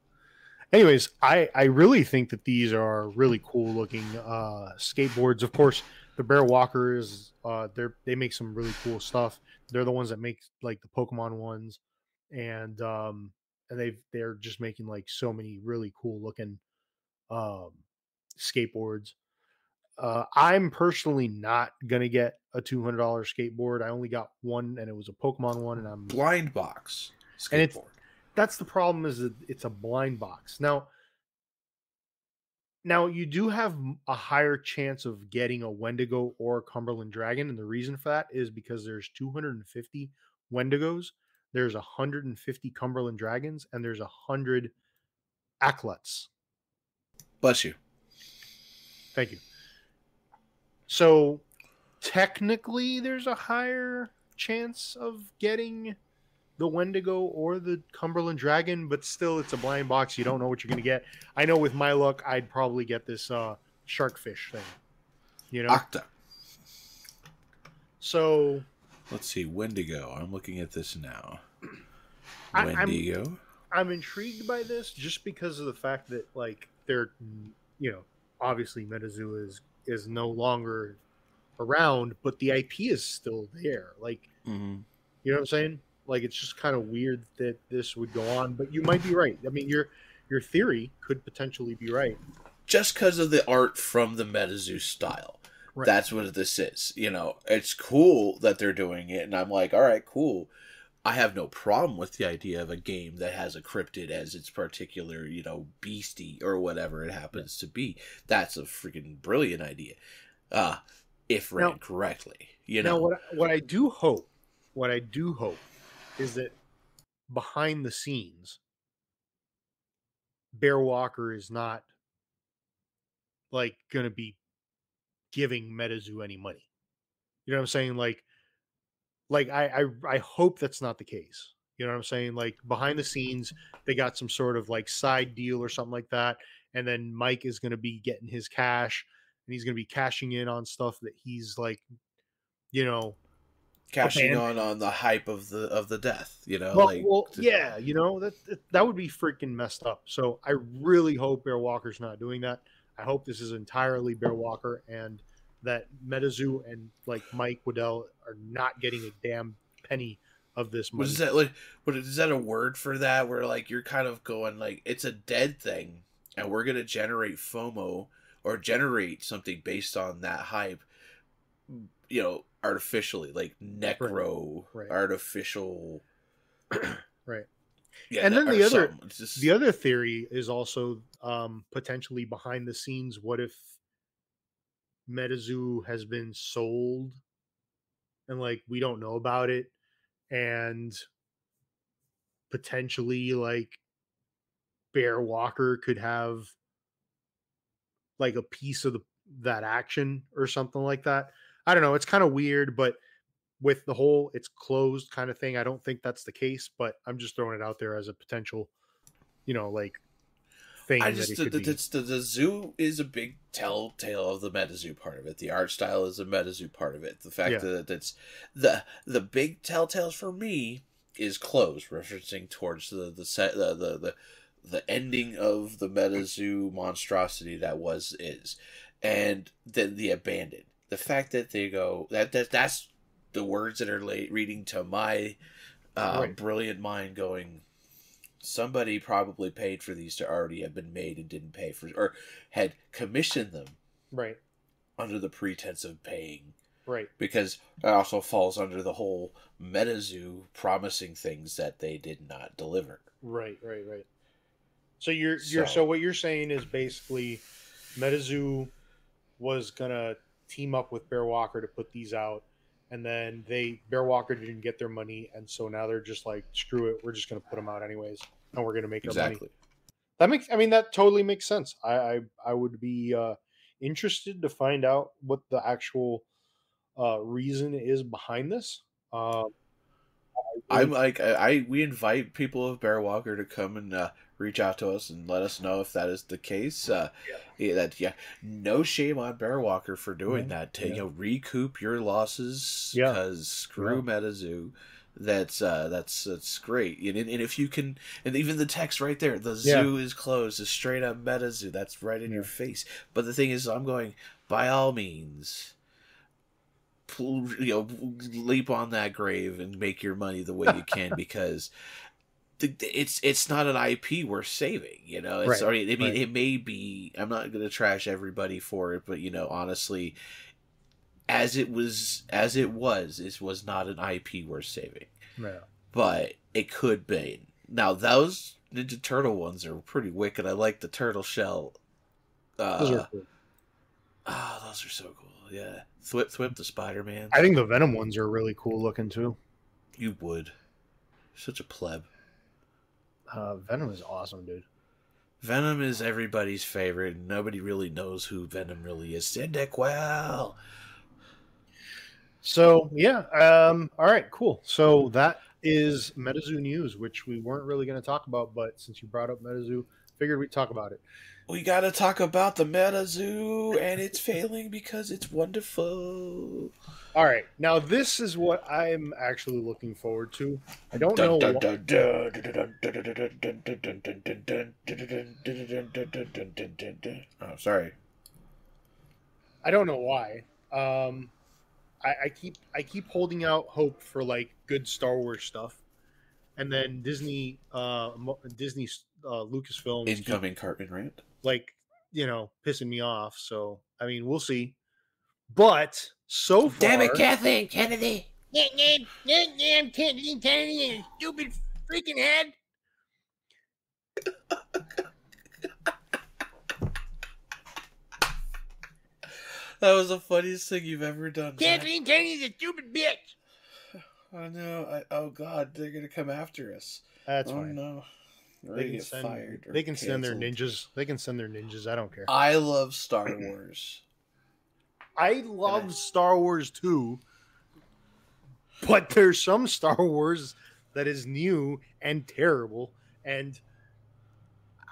Anyways, I I really think that these are really cool looking uh skateboards. Of course, the Bear Walkers, uh, they're they make some really cool stuff. They're the ones that make like the Pokemon ones, and um and they've they're just making like so many really cool looking um skateboards. Uh, I'm personally not gonna get a two hundred dollar skateboard. I only got one, and it was a Pokemon one, and I'm Blind box And it's- skateboard. that's the problem is that it's a blind box now now you do have a higher chance of getting a wendigo or a cumberland dragon and the reason for that is because there's 250 wendigos there's 150 cumberland dragons and there's 100 aklets Bless you. Thank you So technically, there's a higher chance of getting the Wendigo or the Cumberland Dragon, but still, it's a blind box. You don't know what you're going to get. I know with my luck, I'd probably get this uh, sharkfish thing. You know, Octa. so Let's see, Wendigo. I'm looking at this now. I- I'm- Wendigo. I'm intrigued by this just because of the fact that like they're you know obviously Metazoo is is no longer around, but the IP is still there. Like hmm you know what I'm saying? Like it's just kind of weird that this would go on, but you might be right. I mean your your theory could potentially be right. Just because of the art from the MetaZoo style. Right. That's what this is. You know, it's cool that they're doing it, and I'm like, all right, cool. I have no problem with the idea of a game that has a cryptid as its particular, you know, beastie or whatever it happens to be. That's a freaking brilliant idea. Uh, if ran Now- correctly. You now know, what what I do hope, what I do hope is that behind the scenes Bear Walker is not like going to be giving MetaZoo any money. You know what I'm saying? Like, like I, I I hope that's not the case. You know what I'm saying? Like behind the scenes, they got some sort of like side deal or something like that, and then Mike is going to be getting his cash, and he's going to be cashing in on stuff that he's like, you know, cashing on on the hype of the of the death. You know, well, like well, yeah, you know that, that that would be freaking messed up. So I really hope Bear Walker's not doing that. I hope this is entirely Bear Walker and that Metazoo and like Mike Waddell are not getting a damn penny of this money. What is that like? What is that a word for that? Where like you're kind of going like it's a dead thing, and we're gonna generate FOMO or generate something based on that hype. You know, artificially, like necro, right. artificial. [CLEARS THROAT] Right. Yeah, And then the other- just- The other theory is also um, potentially behind the scenes. What if Metazoo has been sold and like we don't know about it, and potentially like Bear Walker could have like a piece of the that action or something like that. I don't know. It's kind of weird, but with the whole it's closed kind of thing, I don't think that's the case. But I'm just throwing it out there as a potential, you know, like thing I just the, the, the, zoo is a big telltale of the MetaZoo part of it. The art style is a MetaZoo part of it. The fact Yeah. that it's the the big telltales for me is close, referencing towards the the set the the the, the ending of the MetaZoo monstrosity that was is, and then the abandoned. The fact that they go that that that's the words that are late reading to my uh, Right. brilliant mind going somebody probably paid for these to already have been made and didn't pay for or had commissioned them right, under the pretense of paying. Right, because it also falls under the whole metazoo promising things that they did not deliver. Right, right, right. So you're you're So- so what you're saying is basically MetaZoo was gonna team up with Bear Walker to put these out, and then they Bear Walker didn't get their money, and so now they're just like, screw it, we're just gonna put them out anyways, and we're gonna make our money. exactly That makes I mean that totally makes sense. I I, I would be uh, interested to find out what the actual uh, reason is behind this. Um, i'm like I, I we invite people of bear walker to come and uh, reach out to us and let us know if that is the case. Uh yeah, that yeah. No shame on bear walker for doing Yeah, that. To yeah. you know recoup your losses Yeah. because screw Yeah. metazoo that's uh that's that's great. And, and if you can and even the text right there the Yeah. zoo is closed. Is straight up metazoo that's right in your face. But the thing is i'm going by all means you know leap on that grave and make your money the way you can [LAUGHS] because it's it's not an IP we're saving, you know. It's Right, already, I mean, right. it may be. I'm not going to trash everybody for it, but you know, honestly, as it was, as it was, it was not an IP we're saving, yeah. but it could be. Now those Ninja Turtle ones are pretty wicked. I like the turtle shell. Those Uh, are cool. oh, those are so cool. Yeah, Thwip Thwip the Spider Man. I think the Venom ones are really cool looking too. You would. Such a pleb. Uh, Venom is awesome, dude. Venom is everybody's favorite, and nobody really knows who Venom really is. Cyndaquil. So yeah, um, all right, cool. So that is MetaZoo news, which we weren't really going to talk about, but since you brought up MetaZoo, figured we'd talk about it we got to talk about the meta zoo and it's failing because it's wonderful. All right. Now this is what I'm actually looking forward to. I don't know Oh, sorry. I don't know why. Um I, I keep I keep holding out hope for like good Star Wars stuff. And then Disney uh Disney uh Lucasfilm incoming Cartman rant like you know pissing me off. So I mean, we'll see. But so far, Damn it, Kathleen Kennedy. damn Kennedy, Kennedy, stupid freaking head. [LAUGHS] That was the funniest thing you've ever done. Zach. Kennedy's a stupid bitch. [SIGHS] I know. I, oh God, they're gonna come after us. That's oh fine. no. We're They can send. fired. They can send their ninjas. They can send their ninjas. I don't care. I love Star [CLEARS THROAT] Wars. I love Star Wars too, but there's some Star Wars that is new and terrible, and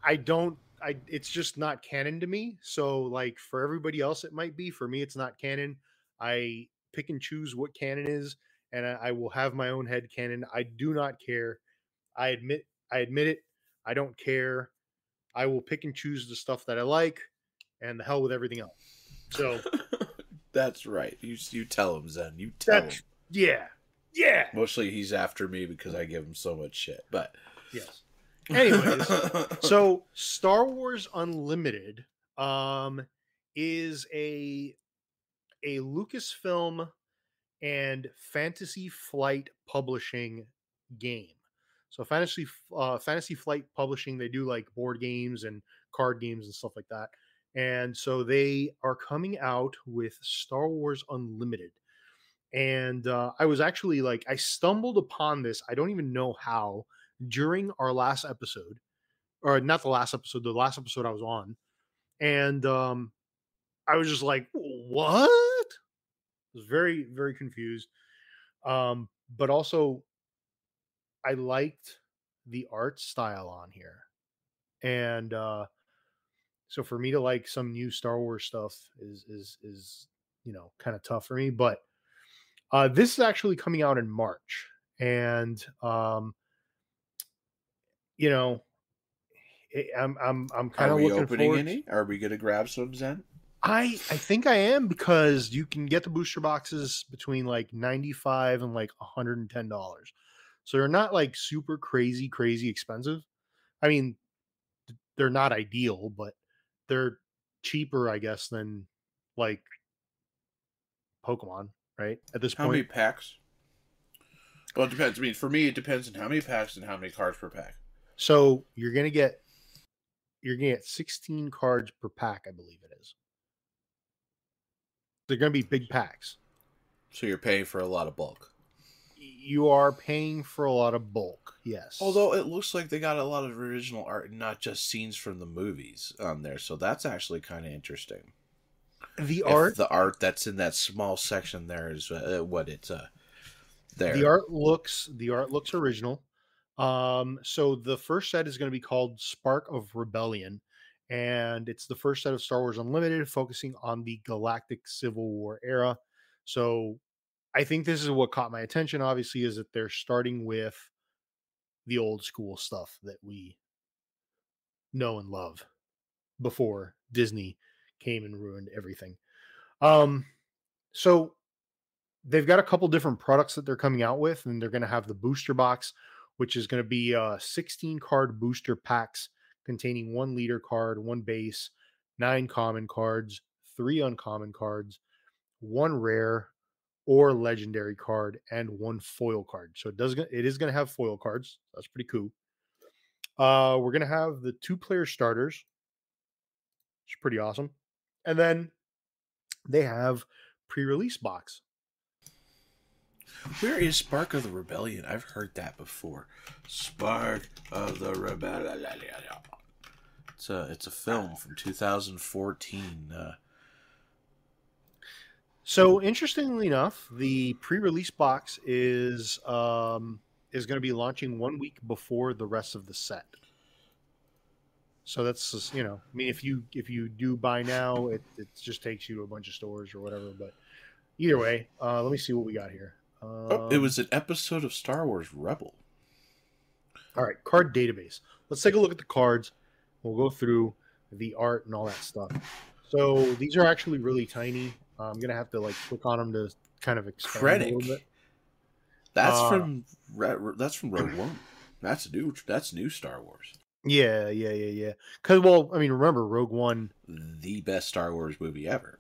I don't. I it's just not canon to me. So like for everybody else, it might be. For me, it's not canon. I pick and choose what canon is, and I, I will have my own head canon. I do not care. I admit. I admit it. I don't care. I will pick and choose the stuff that I like, and the hell with everything else. So. [LAUGHS] That's right. You you tell him Zen. You tell him. yeah, yeah. Mostly he's after me because I give him so much shit. But Yes. Anyways, [LAUGHS] so Star Wars Unlimited um is a a Lucasfilm and Fantasy Flight Publishing game. So Fantasy uh, Fantasy Flight Publishing they do like board games and card games and stuff like that. And so they are coming out with Star Wars Unlimited. And uh, I was actually like I stumbled upon this. I don't even know how during our last episode or not the last episode, the last episode I was on. And um I was just like, what? I was very, very confused. Um, but also I liked the art style on here. And uh so for me to like some new Star Wars stuff is is is you know kind of tough for me. But uh this is actually coming out in March. And um you know, it, I'm I'm I'm kind of looking opening any? Are we gonna grab some Zen? I I think I am because you can get the booster boxes between like 95 and like 110 dollars. So they're not like super crazy crazy expensive. I mean they're not ideal, but they're cheaper I guess than like Pokemon, right? At this How point. many packs? Well, it depends. I mean, for me, it depends on how many packs and how many cards per pack. So you're to get you're going to get 16 cards per pack, I believe it is. They're going to be big packs. So you're paying for a lot of bulk. You are paying for a lot of bulk. Yes. Although it looks like they got a lot of original art, and not just scenes from the movies on there, so that's actually kind of interesting. the If art, the art that's in that small section there is uh, what it's uh there. the art looks the art looks original. Um, so the first set is going to be called Spark of Rebellion, and it's the first set of Star Wars Unlimited, focusing on the Galactic Civil War era. So I think this is what caught my attention. Obviously, is that they're starting with the old school stuff that we know and love before Disney came and ruined everything. Um, so they've got a couple different products that they're coming out with, and they're going to have the booster box, which is going to be uh, 16 card booster packs containing one leader card, one base, nine common cards, three uncommon cards, one rare or legendary card, and one foil card. So it does it is going to have foil cards. That's pretty cool. Uh, we're going to have the two player starters, It's pretty awesome, and then they have pre-release box. Where is Spark of the Rebellion? I've heard that before. Spark of the Rebellion. It's a it's a film from 2014. Uh, So interestingly enough, the pre-release box is um, is going to be launching one week before the rest of the set. So that's just, you know, I mean, if you if you do buy now, it, it just takes you to a bunch of stores or whatever. But either way, uh, let me see what we got here. Um, oh, it was an episode of Star Wars Rebel. all right. Card database. Let's take a look at the cards. We'll go through the art and all that stuff. So these are actually really tiny. I'm gonna have to like click on them to kind of expand a little bit. That's Uh, from that's from Rogue One. That's new. That's new Star Wars. Yeah, yeah, yeah, yeah. Because well, I mean, remember Rogue One. The best Star Wars movie ever.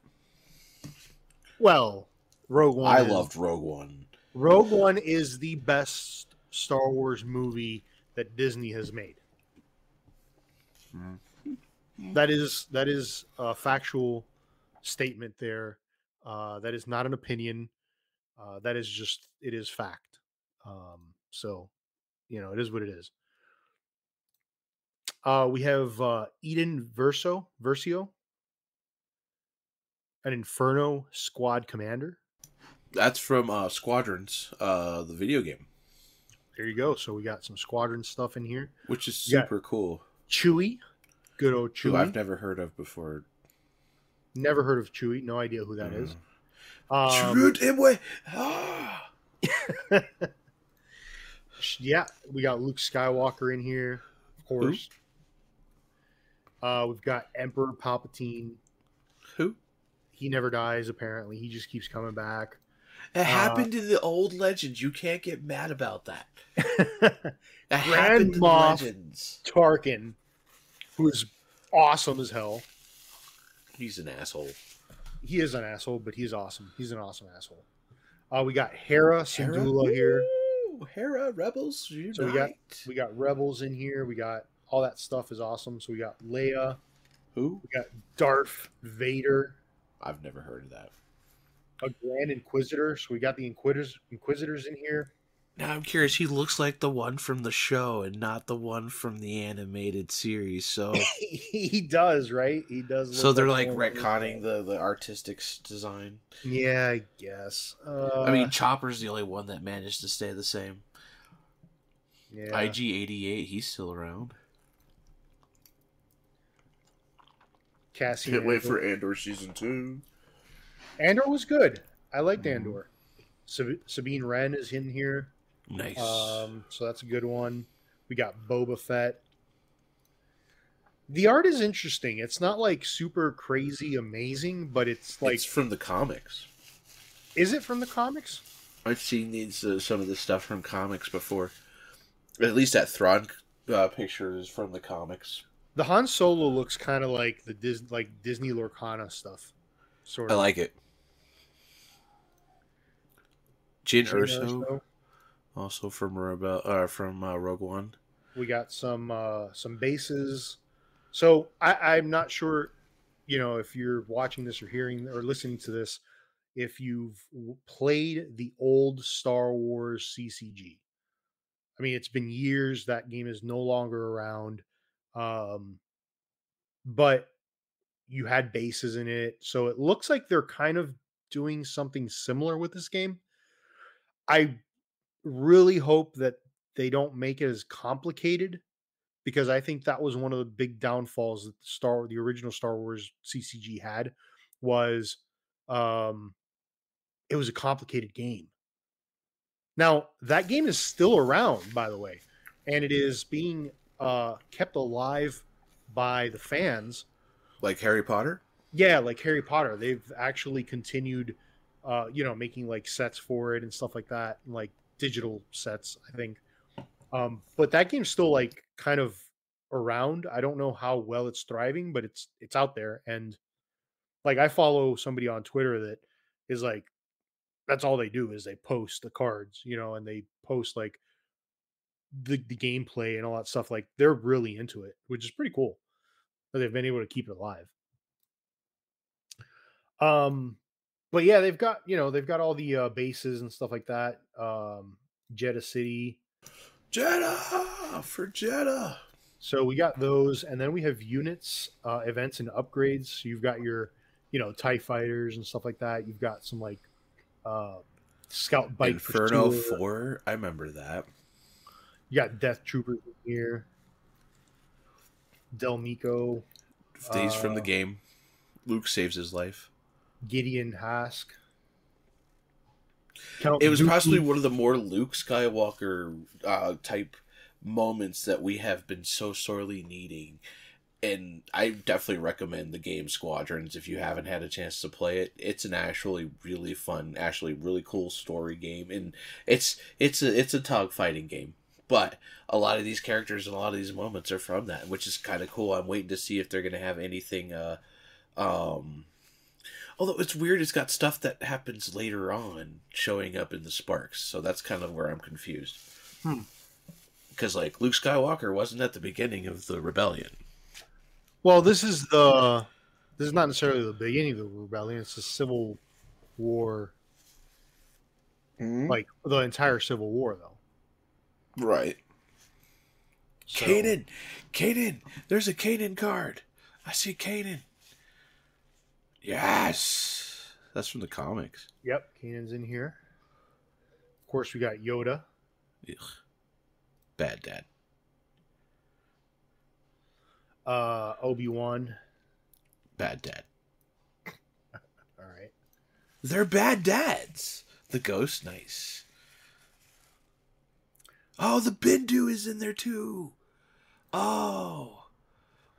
Well, Rogue One. I is- loved Rogue One. Rogue One is the best Star Wars movie that Disney has made. Mhm. That is that is a factual statement there. Uh, that is not an opinion. Uh, that is just it is fact. Um, so, you know, it is what it is. Uh, we have uh, Iden Verso Versio, an Inferno Squad Commander. That's from uh, Squadrons, uh, the video game, There you go. So we got some squadron stuff in here. which is super cool. Chewy, good old Chewy. I've never heard of before. Never heard of Chewy. No idea who that is. Mm. Um, him Ah! [LAUGHS] yeah, we got Luke Skywalker in here, of course. Uh, we've got Emperor Palpatine. Who? He never dies. Apparently, he just keeps coming back. It happened in the old legends. You can't get mad about that. [LAUGHS] That Grand happened in Moff. legends. Tarkin, who is awesome as hell. He's an asshole. He is an asshole, but he's awesome. He's an awesome asshole. Uh, we got Hera Syndulla here. Woo! Hera, rebels, unite. So we got- We got Rebels in here. We got all that stuff is awesome. So we got Leia. Who? We got Darth Vader, I've never heard of that. a Grand Inquisitor. So we got the Inquisitors Inquisitors in here. Now I'm curious. He looks like the one from the show and not the one from the animated series. So, [LAUGHS] he does, right? He does. look so they're like the- retconning the the artistic design. Yeah, I guess. Uh, I mean, Chopper's the only one that managed to stay the same. yeah. IG88, he's still around. Cassian. Can't wait Andor. for Andor season two. Andor was good. I liked Mhm. Andor. Sab- Sabine Wren is in here. Nice. Um, so that's a good one. We got Boba Fett. The art is interesting. It's not like super crazy amazing, but it's like it's from the comics. is it from the comics? I've seen these uh, some of this stuff from comics before. At least that Thrawn uh, picture is from the comics. The Han Solo looks kind of like the Dis- like Disney Lorcana stuff. Sort of. I like it. Jyn Erso. Also from Rebel, uh, from uh, Rogue One. We got some uh, some bases. So I, I'm not sure, you know, if you're watching this or hearing or listening to this, if you've played the old Star Wars CCG. I mean, it's been years. That game is no longer around. Um, but you had bases in it, so it looks like they're kind of doing something similar with this game. I really hope that they don't make it as complicated because I think that was one of the big downfalls that the Star the original Star Wars CCG had was um it was a complicated game. Now, that game is still around by the way, and it is being uh kept alive by the fans. Like Harry Potter? Yeah, like Harry Potter, they've actually continued uh you know making like sets for it and stuff like that, and like digital sets, I think. Um, but that game's still like kind of around. I don't know how well it's thriving, but it's it's out there. And like I follow somebody on Twitter that is like that's all they do is they post the cards, you know, and they post like the the gameplay and all that stuff. Like they're really into it, which is pretty cool. That they've been able to keep it alive. Um, but yeah, they've got you know they've got all the uh, bases and stuff like that. Um, Jedha City, Jedha for Jedha. So we got those, and then we have units, uh, events, and upgrades. So you've got your, you know, Tie fighters and stuff like that. You've got some like uh, Scout Bike Inferno Pursuer. Four. I remember that. You got Death Troopers in here. Del Meeko, Days from the Uh, game. Luke saves his life. Gideon Hask. Count It was Dooku. possibly one of the more Luke Skywalker uh, type moments that we have been so sorely needing. And I definitely recommend the game Squadrons if you haven't had a chance to play it. It's an actually really fun, actually really cool story game, and it's it's a it's a tog fighting game. But a lot of these characters and a lot of these moments are from that, which is kind of cool. I'm waiting to see if they're gonna have anything. Uh, um, although it's weird, it's got stuff that happens later on showing up in the Sparks, so that's kind of where I'm confused. Hmm. Because like Luke Skywalker wasn't at the beginning of the rebellion. Well, this is the this is not necessarily the beginning of the rebellion. It's the Civil War, like the entire Civil War, though. Right. So- Kanan, Kanan, there's a Kanan card. I see Kanan. Yes, that's from the comics. Yep, Kanan's in here. Of course, we got Yoda. Ugh. Bad dad. Uh, Obi Wan. Bad dad. [LAUGHS] All right. They're bad dads. The ghost, nice. Oh, the Bendu is in there too. Oh,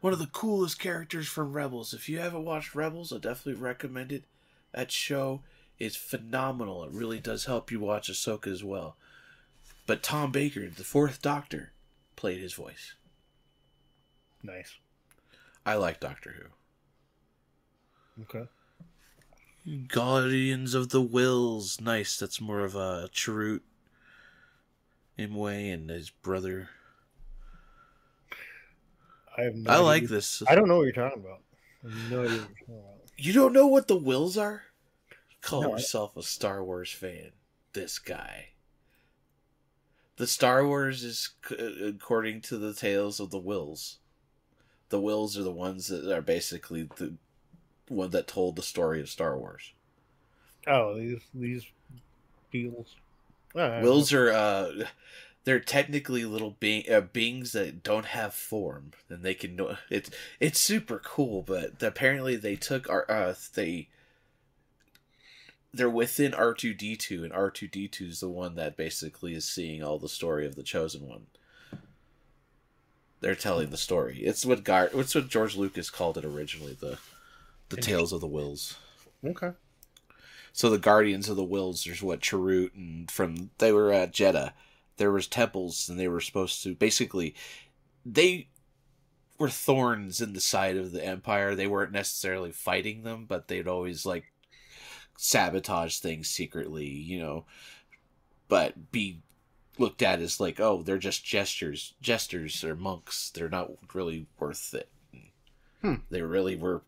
one of the coolest characters from Rebels. If you haven't watched Rebels, I definitely recommend it. That show is phenomenal. It really does help you watch Ahsoka as well. But Tom Baker, the Fourth Doctor, played his voice. Nice. I like Doctor Who. Okay. Guardians of the Whills. Nice. That's more of a Chirrut. Imwe and his brother. I have no I idea. like this. I don't know what you're talking about. No idea what you're talking about. You don't know what the Whills are? Call No, yourself a Star Wars fan. This guy. The Star Wars is according to the tales of the Whills. The Whills are the ones that are basically the one that told the story of Star Wars. Oh, these these. Ah, Whills are uh they're technically little being uh, beings that don't have form and they can know it's it's super cool but apparently they took our uh they they're within R2D2 and R2D2 is the one that basically is seeing all the story of the chosen one. They're telling the story. It's what Gar it's what George Lucas called it originally, the the tales of the whills. Okay. So the Guardians of the Whills, there's what Chirrut and from they were at Jedha. There was temples and they were supposed to basically they were thorns in the side of the Empire. They weren't necessarily fighting them, but they'd always like sabotage things secretly, you know, but be looked at as like, oh, they're just gestures, jesters or monks. They're not really worth it. Hmm. They really were.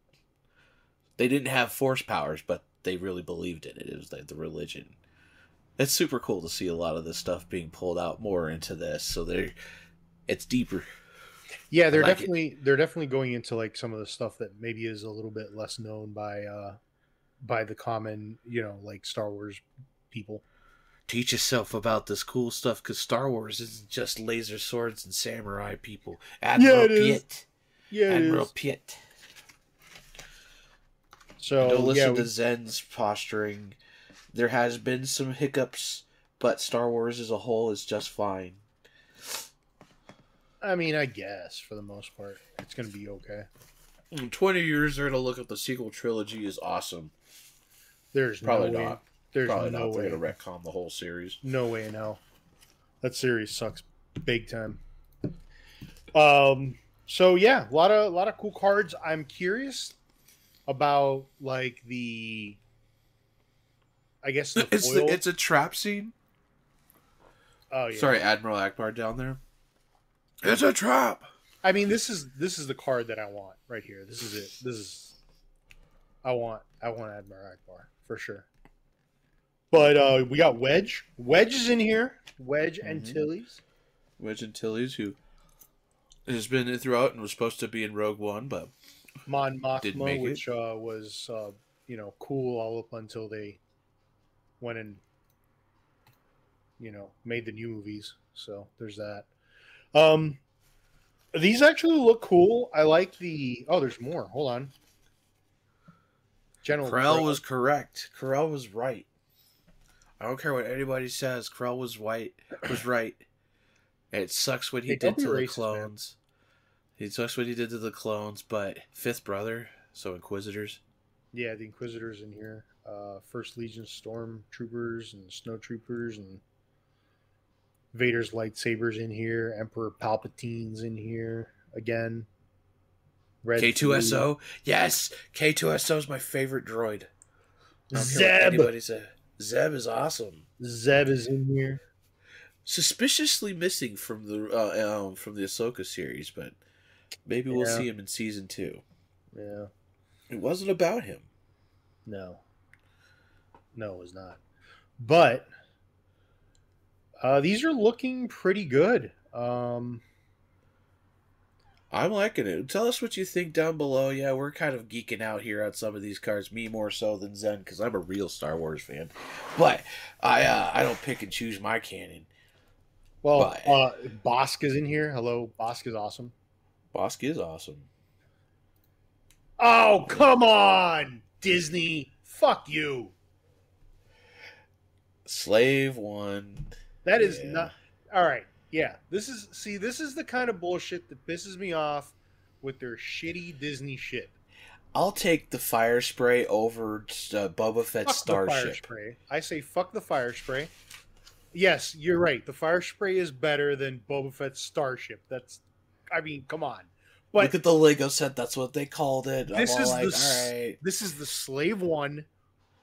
They didn't have force powers, but they really believed in it. It was like the religion. It's super cool to see a lot of this stuff being pulled out more into this. So they're, it's deeper. Yeah, they're like it. definitely they're definitely going into like some of the stuff that maybe is a little bit less known by uh by the common, you know, like Star Wars people. Teach yourself about this cool stuff because Star Wars isn't just laser swords and samurai people. Admiral it is. Piet. Yeah. Admiral Piet. So Don't listen yeah, we- to Zen's posturing. There has been some hiccups, but Star Wars as a whole is just fine. I mean, I guess for the most part, it's gonna be okay. In 20 years, they're going to look at the sequel trilogy is awesome. There's Probably no way, not. There's Probably no not. way. They're going to retcon the whole series. No way in hell. That series sucks big time. Um. So yeah, a lot of a lot of cool cards. I'm curious about like the. I guess the It's foil. the, it's a trap scene. oh yeah. Sorry, Admiral Ackbar down there. It's a trap. I mean, this is this is the card that I want right here. This is it. This is. I want I want Admiral Ackbar for sure. But uh we got Wedge. Wedge is in here. Wedge and Mhm. Tilly's. Wedge Antilles, who has been throughout and was supposed to be in Rogue One, but Mon Mothma, which uh, was uh, you know cool all up until they went and you know made the new movies. So there's that. Um, these actually look cool. I like the. Oh, there's more. Hold on. General Krell was correct. Krell was right. I don't care what anybody says. Krell was white. Was right. And it sucks what he did to the racist, man. clones. It sucks what he did to the clones, but fifth brother, so Inquisitors. Yeah, the Inquisitors in here. Uh, First Legion storm troopers and snow troopers and Vader's lightsabers in here. Emperor Palpatine's in here again. Red K2SO. Yes, K2SO is my favorite droid. I don't care what Zeb. Zeb is awesome. Zeb is in here. Suspiciously missing from the uh, um, from the Ahsoka series, but maybe we'll Yeah. see him in season two. Yeah. It wasn't about him. No. No, it was not. But uh, these are looking pretty good. Um, I'm liking it. Tell us what you think down below. Yeah, we're kind of geeking out here on some of these cards. Me more so than Zen because I'm a real Star Wars fan. But I uh, I don't pick and choose my canon. well, But- uh, Bossk is in here. Hello, Bossk is awesome. Bossk is awesome. Oh, come on, Disney. Fuck you. Slave one. That is Yeah. not all right. Yeah, this is see, this is the kind of bullshit that pisses me off with their shitty Disney shit. I'll take the fire spray over uh, Boba Fett Fuck the fire Starship. spray. I say fuck the fire spray. Yes, you're right. The fire spray is better than Boba Fett's starship. That's, I mean, come on. But Look at the Lego set. That's what they called it. I'm This all is like, the s- all right. this is the Slave One.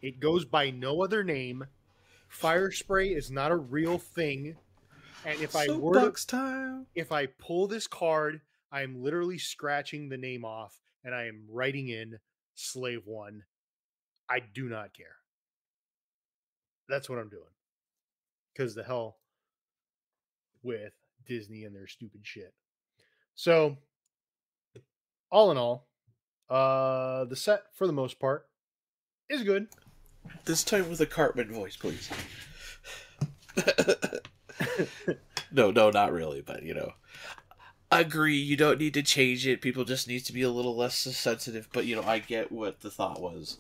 It goes by no other name. Fire spray is not a real thing. And if I were to time. if I pull this card, I am literally scratching the name off and I am writing in slave one. I do not care. That's what I'm doing. Because the hell with Disney and their stupid shit. So, all in all, uh, the set for the most part is good. This time with a Cartman voice, please. [LAUGHS] no, no, not really, but you know. I Agree, you don't need to change it. People just need to be a little less sensitive, but you know, I get what the thought was.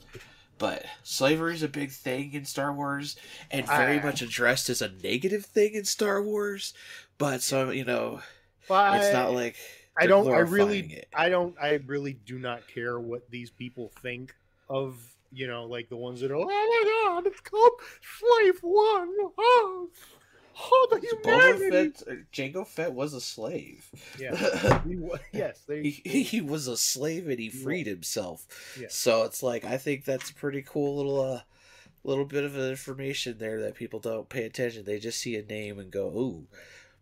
But slavery is a big thing in Star Wars and very I- much addressed as a negative thing in Star Wars. But so, you know, But it's not like I don't. I really. it. I don't. I really do not care what these people think of. You know, like the ones that are. Oh my God! It's called Slave One. Oh, oh the Boba humanity. Fett, uh, Jango Fett was a slave. Yeah. [LAUGHS] He wa- yes. They. he, he, was a slave and he freed himself. Yeah. So it's like I think that's a pretty cool little uh little bit of information there that people don't pay attention. They just see a name and go, ooh.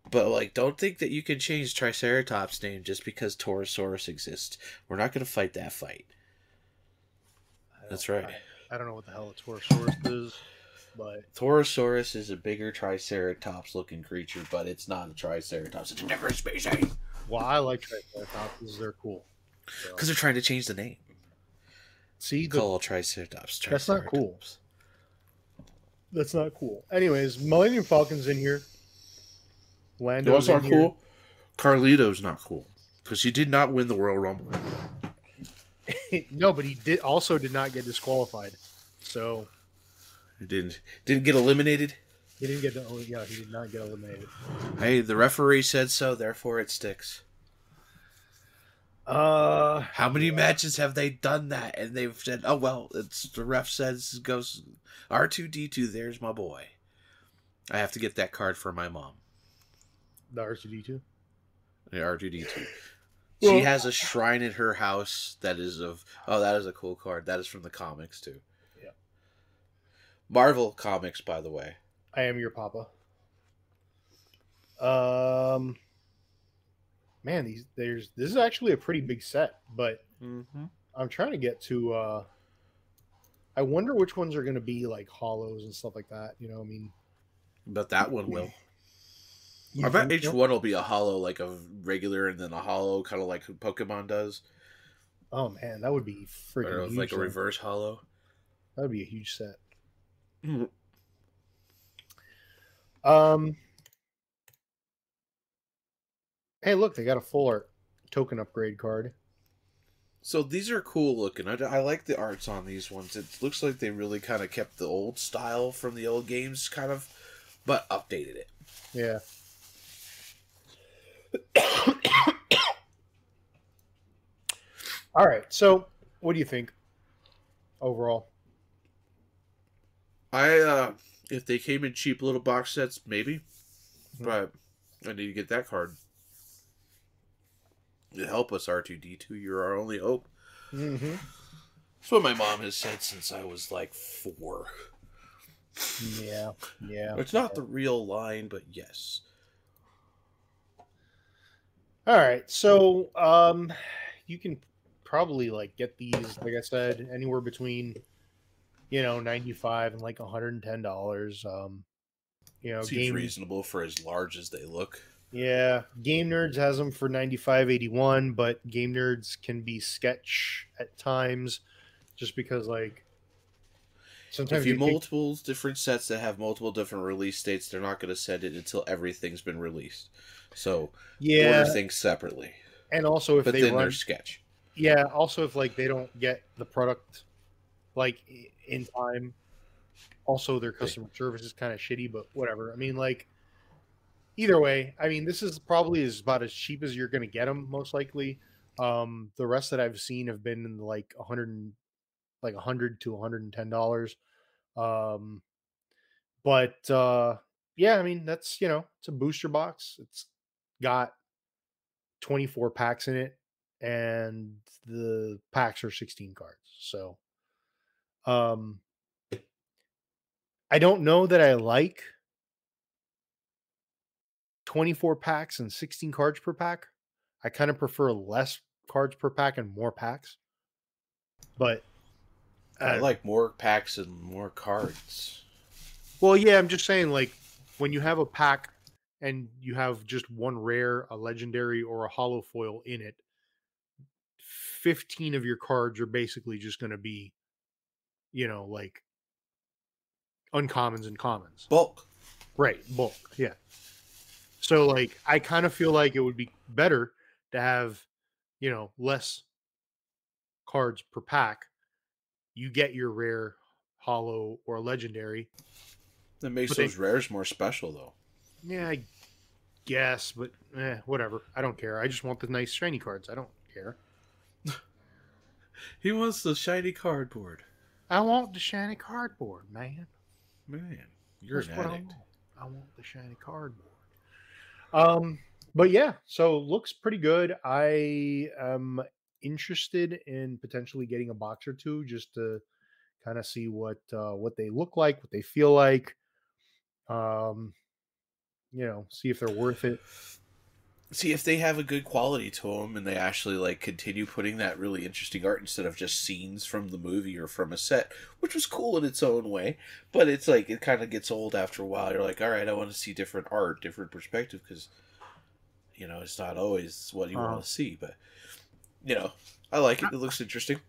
But like don't think that you can change Triceratops name just because Torosaurus exists. We're not gonna fight that fight. That's right. I, I don't know what the hell a Torosaurus is, but Torosaurus is a bigger Triceratops looking creature, but it's not a Triceratops. It's a different species. well, I like Triceratops. They're cool. So, Because they're trying to change the name. see, the, Call Triceratops. That's not cool. That's not cool. Anyways, Millennium Falcon's in here. Lando's what's not here. cool? Carlito's not cool because he did not win the Royal Rumble. [LAUGHS] no, but he did also did not get disqualified. So He didn't didn't get eliminated. he didn't get. The oh, yeah, he did not get eliminated. Hey, the referee said so, therefore it sticks. Uh, How many matches have they done that? And they've said, "Oh well, it's the ref says goes R two D two. There's my boy. I have to get that card for my mom. the R two D two. The R two D two. Well- She has a shrine in her house that is of. Oh, that is a cool card. That is from the comics too. Yeah. Marvel comics, by the way. I am your papa. Um, man, these there's this is actually a pretty big set, but Mm-hmm. I'm trying to get to. uh I wonder which ones are going to be like hollows and stuff like that. You know, I mean, But that one will. I bet each one will be a hollow, like a regular, and then a hollow, kind of like Pokemon does. Oh man, that would be freaking or huge. like a though. reverse hollow. That would be a huge set. Mm. Um. Hey, look, they got a full art token upgrade card. So these are cool looking. I, I like the arts on these ones. It looks like they really kind of kept the old style from the old games, kind of, but updated it. Yeah. [COUGHS] All right. So, what do you think overall? I uh if they came in cheap little box sets, maybe. Mhm. But I need to get that card. To help us, R two D two. You're our only hope. Mm-hmm. That's what my mom has said since I was like four. Yeah. Yeah. It's not the real line, but yes. All right. So, um, you can probably like get these, like I said, anywhere between, you know, ninety-five and like one hundred and ten dollars. Um, you know, Seems game, reasonable for as large as they look. yeah, GameNerdz has them for ninety-five eighty-one, but GameNerdz can be sketch at times, just because like sometimes if you you multiple different sets that have multiple different release dates, they're not going to send it until everything's been released. So yeah, order things separately. and also if But they then run sketch. Yeah. Also, if like they don't get the product like in time, also their customer service is kind of shitty. But whatever. I mean, like either way, I mean this is probably is about as cheap as you're gonna get them most likely. Um, the rest that I've seen have been in like a hundred and like a hundred to one hundred and ten dollars. Um, but uh, yeah, I mean that's you know it's a booster box. It's got 24 packs in it and the packs are 16 cards so um i don't know that i like 24 packs and 16 cards per pack i kind of prefer less cards per pack and more packs but I uh, like more packs and more cards. Well, yeah, I'm just saying, like, when you have a pack and you have just one rare, a legendary, or a holo foil in it, 15 of your cards are basically just going to be, you know, like uncommons and commons. Bulk. Right, bulk, yeah. So, like, I kind of feel like it would be better to have, you know, less cards per pack. You get your rare, hollow, or legendary, That makes But they- those rares more special, though. Yeah, I guess, but eh, whatever. I don't care. I just want the nice shiny cards. I don't care. [LAUGHS] He wants the shiny cardboard. I want the shiny cardboard, man. Man, you're That's an what I addict. want. I want the shiny cardboard. Um, but yeah, so looks pretty good. I am interested in potentially getting a box or two just to kind of see what uh, what they look like, what they feel like. Um, you know, see if they're worth it. See if they have a good quality to them, and they actually like continue putting that really interesting art instead of just scenes from the movie or from a set, which was cool in its own way. But it's like it kind of gets old after a while. You're like, all right, I want to see different art, different perspective, because you know it's not always what you Uh-huh. want to see. But you know, I like it. It looks interesting.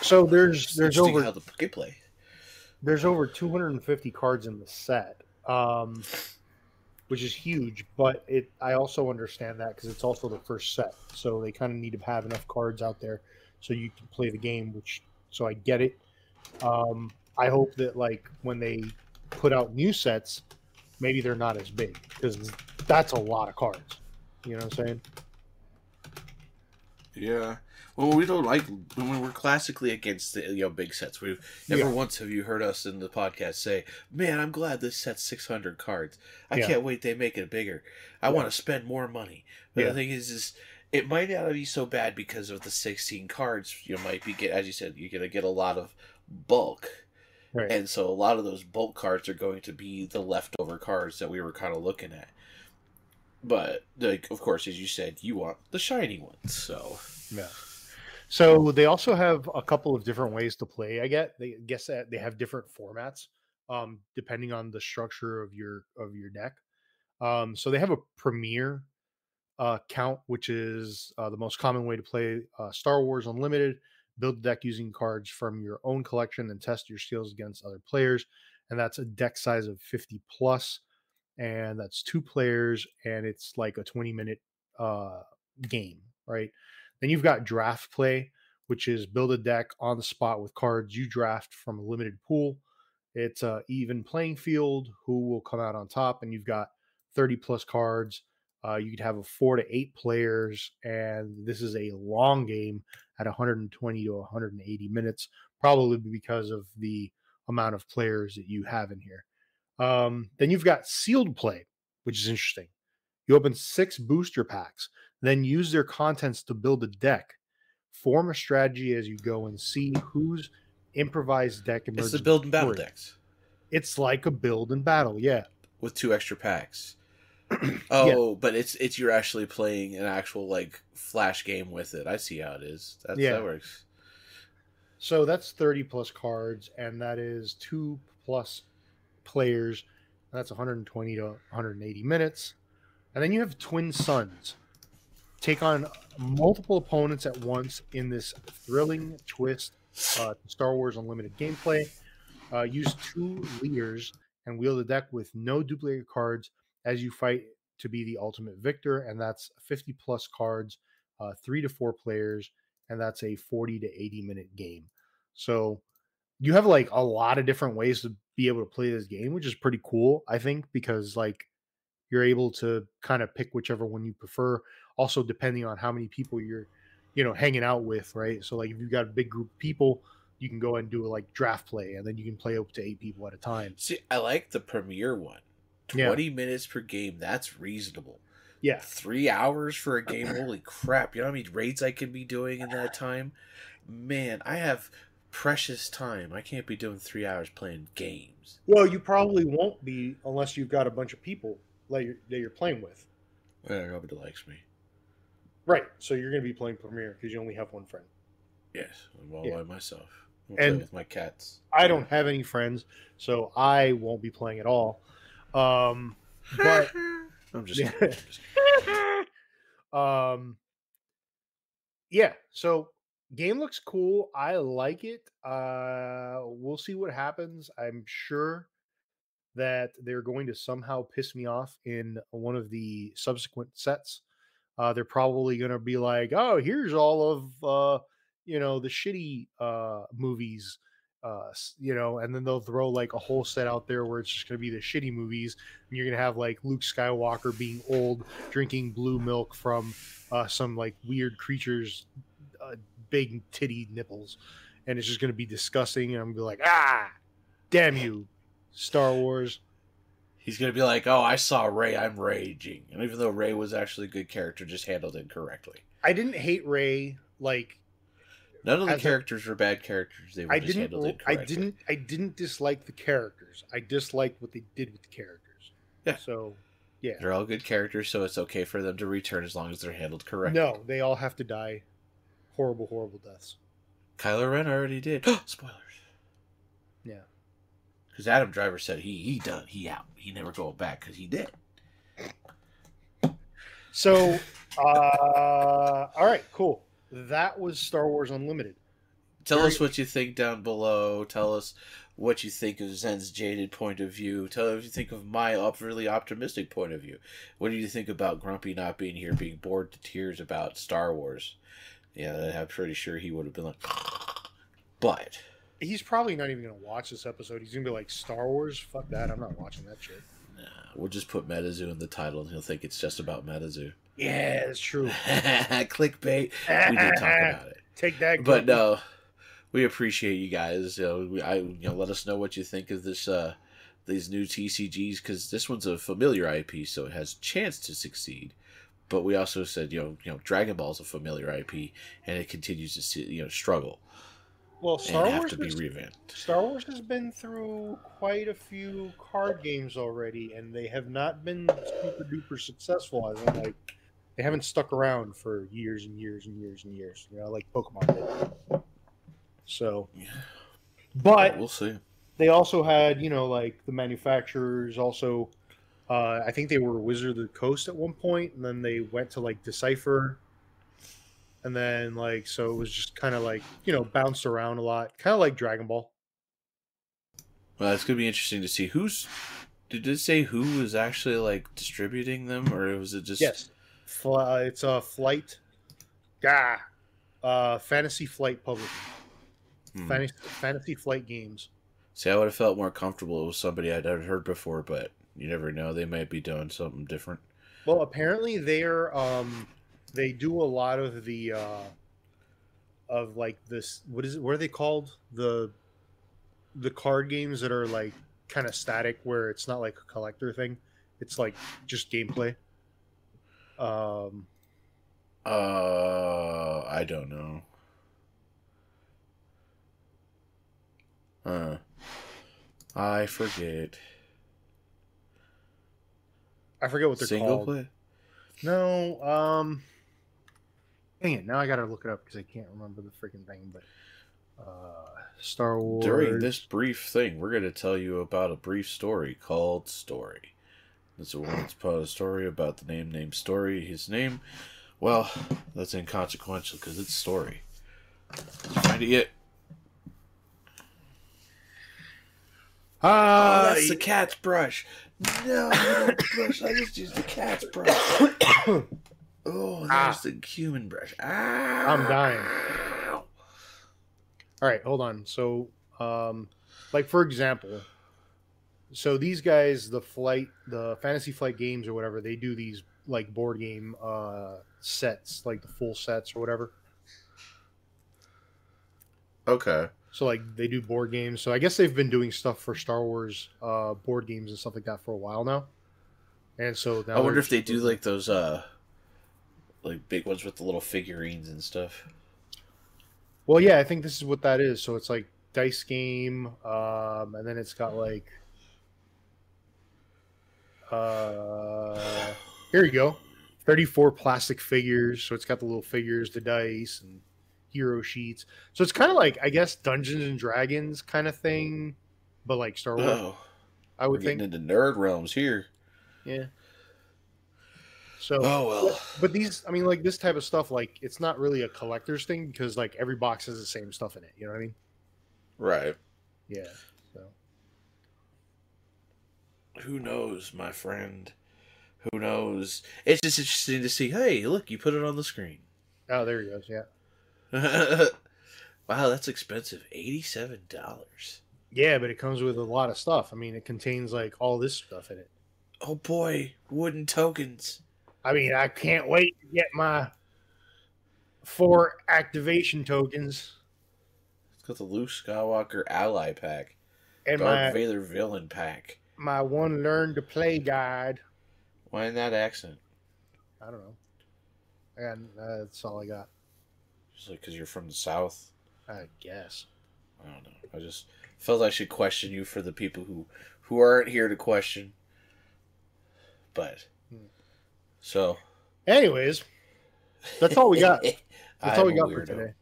So there's there's over how the gameplay. there's over 250 cards in the set um which is huge but it i also understand that because it's also the first set. So they kind of need to have enough cards out there so you can play the game which so i get it. Um i hope that like when they put out new sets maybe they're not as big because that's a lot of cards. You know what i'm saying? Yeah. Well, we don't like when we're classically against the you know big sets. We've never Yeah. once have you heard us in the podcast say, "Man, I'm glad this set's 600 cards. I Yeah. can't wait they make it bigger. I Yeah. want to spend more money." But the thing is, is it might not be so bad because of the 16 cards. You might be get as you said, you're gonna get a lot of bulk, right and so a lot of those bulk cards are going to be the leftover cards that we were kind of looking at. But like, of course, as you said, you want the shiny ones. So Yeah. So they also have a couple of different ways to play. I get they guess that they have different formats um, depending on the structure of your of your deck. Um, so they have a premier uh, count, which is uh, the most common way to play uh, Star Wars Unlimited. Build the deck using cards from your own collection and test your skills against other players. And that's a deck size of 50 plus, and that's two players, and it's like a 20 minute uh, game, right? Then you've got draft play, which is build a deck on the spot with cards you draft from a limited pool. It's a even playing field. Who will come out on top? And you've got 30 plus cards. Uh, you could have a four to eight players, and this is a long game at 120 to 180 minutes, probably because of the amount of players that you have in here. Um, then you've got sealed play, which is interesting. You open six booster packs, then use their contents to build a deck. Form a strategy as you go and see whose improvised deck emerges. It's the build and battle you. decks It's like a build and battle, yeah. with two extra packs. [CLEARS THROAT] oh, but it's it's you're actually playing an actual like flash game with it. I see how it is. That's, Yeah. That works. So that's 30 plus cards, and that is two plus players. That's 120 to 180 minutes. And then you have Twin Suns. Take on multiple opponents at once in this thrilling twist uh, Star Wars Unlimited gameplay. Uh, use two leaders and wield a deck with no duplicate cards as you fight to be the ultimate victor. And that's 50 plus cards, uh, three to four players, and that's a 40 to 80 minute game. So you have like a lot of different ways to be able to play this game, which is pretty cool, I think, because like you're able to kind of pick whichever one you prefer. Also, depending on how many people you're, you know, hanging out with, right? So like if you've got a big group of people, you can go and do a like draft play, and then you can play up to eight people at a time. See, I like the premiere one. Yeah. Twenty minutes per game. That's reasonable. Yeah, Three hours for a game. Holy crap! You know how many raids I could be doing in that time? Man, I have precious time. I can't be doing three hours playing games. Well, you probably won't be unless you've got a bunch of people that you're, that you're playing with. Nobody likes me. Right. So you're going to be playing Premiere because you only have one friend. Yes, I'm all Yeah. by myself. I'm And- with my cats. I don't have any friends, so I won't be playing at all. Um, but [LAUGHS] I'm just Yeah. I'm just [LAUGHS] um, yeah. So game looks cool. I like it. Uh, we'll see what happens. I'm sure that they're going to somehow piss me off in one of the subsequent sets. Uh, they're probably going to be like, "Oh, here's all of uh, you know the shitty uh, movies." Uh, you know, and then they'll throw like a whole set out there where it's just going to be the shitty movies, and you're going to have like Luke Skywalker being old, drinking blue milk from uh, some like weird creatures, uh, big titty nipples, and it's just going to be disgusting. And I'm gonna be like, ah, damn you, Star Wars. He's gonna be like, "Oh, I saw Rey. I'm raging," and even though Rey was actually a good character, just handled incorrectly. I didn't hate Rey like None of the As a- characters were bad characters. They were I just didn't handled I didn't I didn't dislike the characters. I disliked what they did with the characters. Yeah. So yeah. They're all good characters, so it's okay for them to return as long as they're handled correctly. No, they all have to die horrible, horrible deaths. Kylo Ren already did. [GASPS] Spoilers. Because Adam Driver said he he done he out. He never going back because he did. So uh all right, cool. That was Star Wars Unlimited. Tell Very- us what you think down below. Tell us what you think of Zen's jaded point of view. Tell us what you think of my up really optimistic point of view. What do you think about Grumpy not being here, being bored to tears about Star Wars? Yeah, I'm pretty sure he would have been like. [LAUGHS] But He's probably not even gonna watch this episode. He's gonna be like Star Wars. Fuck that. I'm not watching that shit. nah, we'll just put MetaZoo in the title, and he'll think it's just about MetaZoo. Yeah, it's true. [LAUGHS] Clickbait. We did talk [LAUGHS] about it. Take that. but no, we appreciate you guys. You know, we, I, you know, let us know what you think of this, uh, these new TCGs because this one's a familiar IP, so it has a chance to succeed. But we also said, you know, you know, Dragon Ball's a familiar IP, and it continues to, see, you know, struggle well, Star Wars. to be is- revamped. Star Wars has been through quite a few card games already, and they have not been super duper successful. As in, like, they haven't stuck around for years and years and years and years. You know, like Pokemon did. So, Yeah. but we'll see. they also had, you know, like the manufacturers also Uh, I think they were Wizard of the Coast at one point, and then they went to like Decipher, and then like so it was just kind of like you know bounced around a lot, kind of like Dragon Ball. Well, it's gonna be interesting to see who's. Did it say who was actually like distributing them, or was it just? Yes, Fl- uh, it's a flight. Ah, uh, Fantasy Flight Publishing. Hmm. Fantasy, Fantasy Flight Games. See, I would have felt more comfortable with somebody I'd never heard before, but you never know; they might be doing something different. Well, apparently they're um they do a lot of the uh of like this what is it what are they called? The the card games that are like kind of static where it's not like a collector thing. It's like just gameplay. Um Uh, I don't know. Uh, I forget. I forget what they're Single called. play. No, um Dang it, now I gotta look it up because I can't remember the freaking thing, but uh Star Wars During this brief thing, we're to tell you about a brief story called Story. It's a once upon a story about the name named Story. His name, well, that's inconsequential because it's Story. Find it yet? Oh, Ah, that's the cat's brush. No, brush. I just used the cat's brush. [COUGHS] [COUGHS] [COUGHS] Oh, there's Ah. the human brush. Ah, I'm dying. All right, hold on. So, um, like for example, so these guys, the flight, the fantasy flight games or whatever, they do these like board game uh sets, like the full sets or whatever. Okay. So like they do board games. So I guess they've been doing stuff for Star Wars uh board games and stuff like that for a while now. And so now I wonder if they do like those uh like big ones with the little figurines and stuff. Well, yeah, I think this is what that is. So it's like dice game, um, and then it's got like, uh, here you go, thirty-four plastic figures. So it's got the little figures, the dice, and hero sheets. So it's kind of like I guess Dungeons and Dragons kind of thing, but like Star Wars. Oh, I we're would getting think, into nerd realms here. yeah. So, Oh well. but these, I mean, like this type of stuff, like it's not really a collector's thing because like every box has the same stuff in it. You know what I mean? Right. Yeah. So. Who knows, my friend? Who knows? It's just interesting to see. Hey, look, you put it on the screen. Oh, there he goes. Yeah. [LAUGHS] wow, that's expensive. Eighty-seven dollars. Yeah, but it comes with a lot of stuff. I mean, it contains like all this stuff in it. Oh boy, wooden tokens. I mean, I can't wait to get my four activation tokens It's got the Luke Skywalker ally pack, and Darth my Vader villain pack. my one learn to play guide. Why in that accent? I don't know. And uh, that's all I got. Just like because you're from the South. I guess. I don't know. I just felt I should question you for the people who who aren't here to question. But. So Anyways, that's all we got. [LAUGHS] That's I'm all we got for today.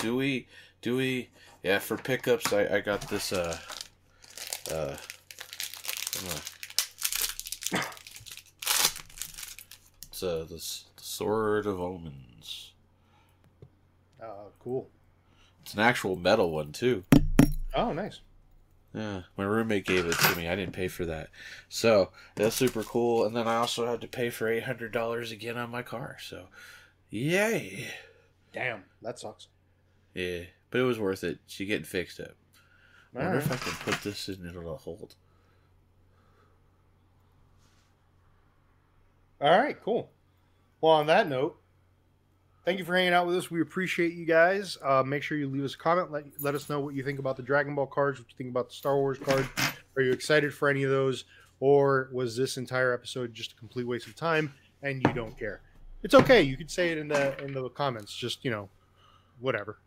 Do we? Do we? Yeah, for pickups, I, I got this. Uh, uh, uh, it's uh, this the Sword of Omens. Uh, cool. It's an actual metal one too. Oh, nice. Yeah, my roommate gave it to me. I didn't pay for that, so that's super cool. And then I also had to pay for eight hundred dollars again on my car. So, yay! Damn, that sucks. Yeah, but it was worth it. She getting fixed up. I wonder right. if I can put this in it'll hold. All right, cool. Well, on that note, thank you for hanging out with us. We appreciate you guys. Uh, make sure you leave us a comment. Let, let us know what you think about the Dragon Ball cards, what you think about the Star Wars card. Are you excited for any of those? Or was this entire episode just a complete waste of time and you don't care? It's okay. You could say it in the in the comments. Just, you know, whatever.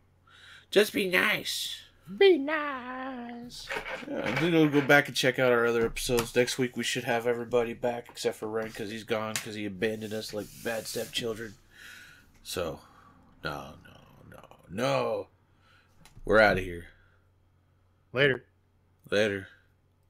Just be nice. Be nice. Yeah, I'm gonna go back and check out our other episodes. Next week we should have everybody back except for Ren because he's gone because he abandoned us like bad stepchildren. So, no, no, no, no. We're out of here. Later. Later.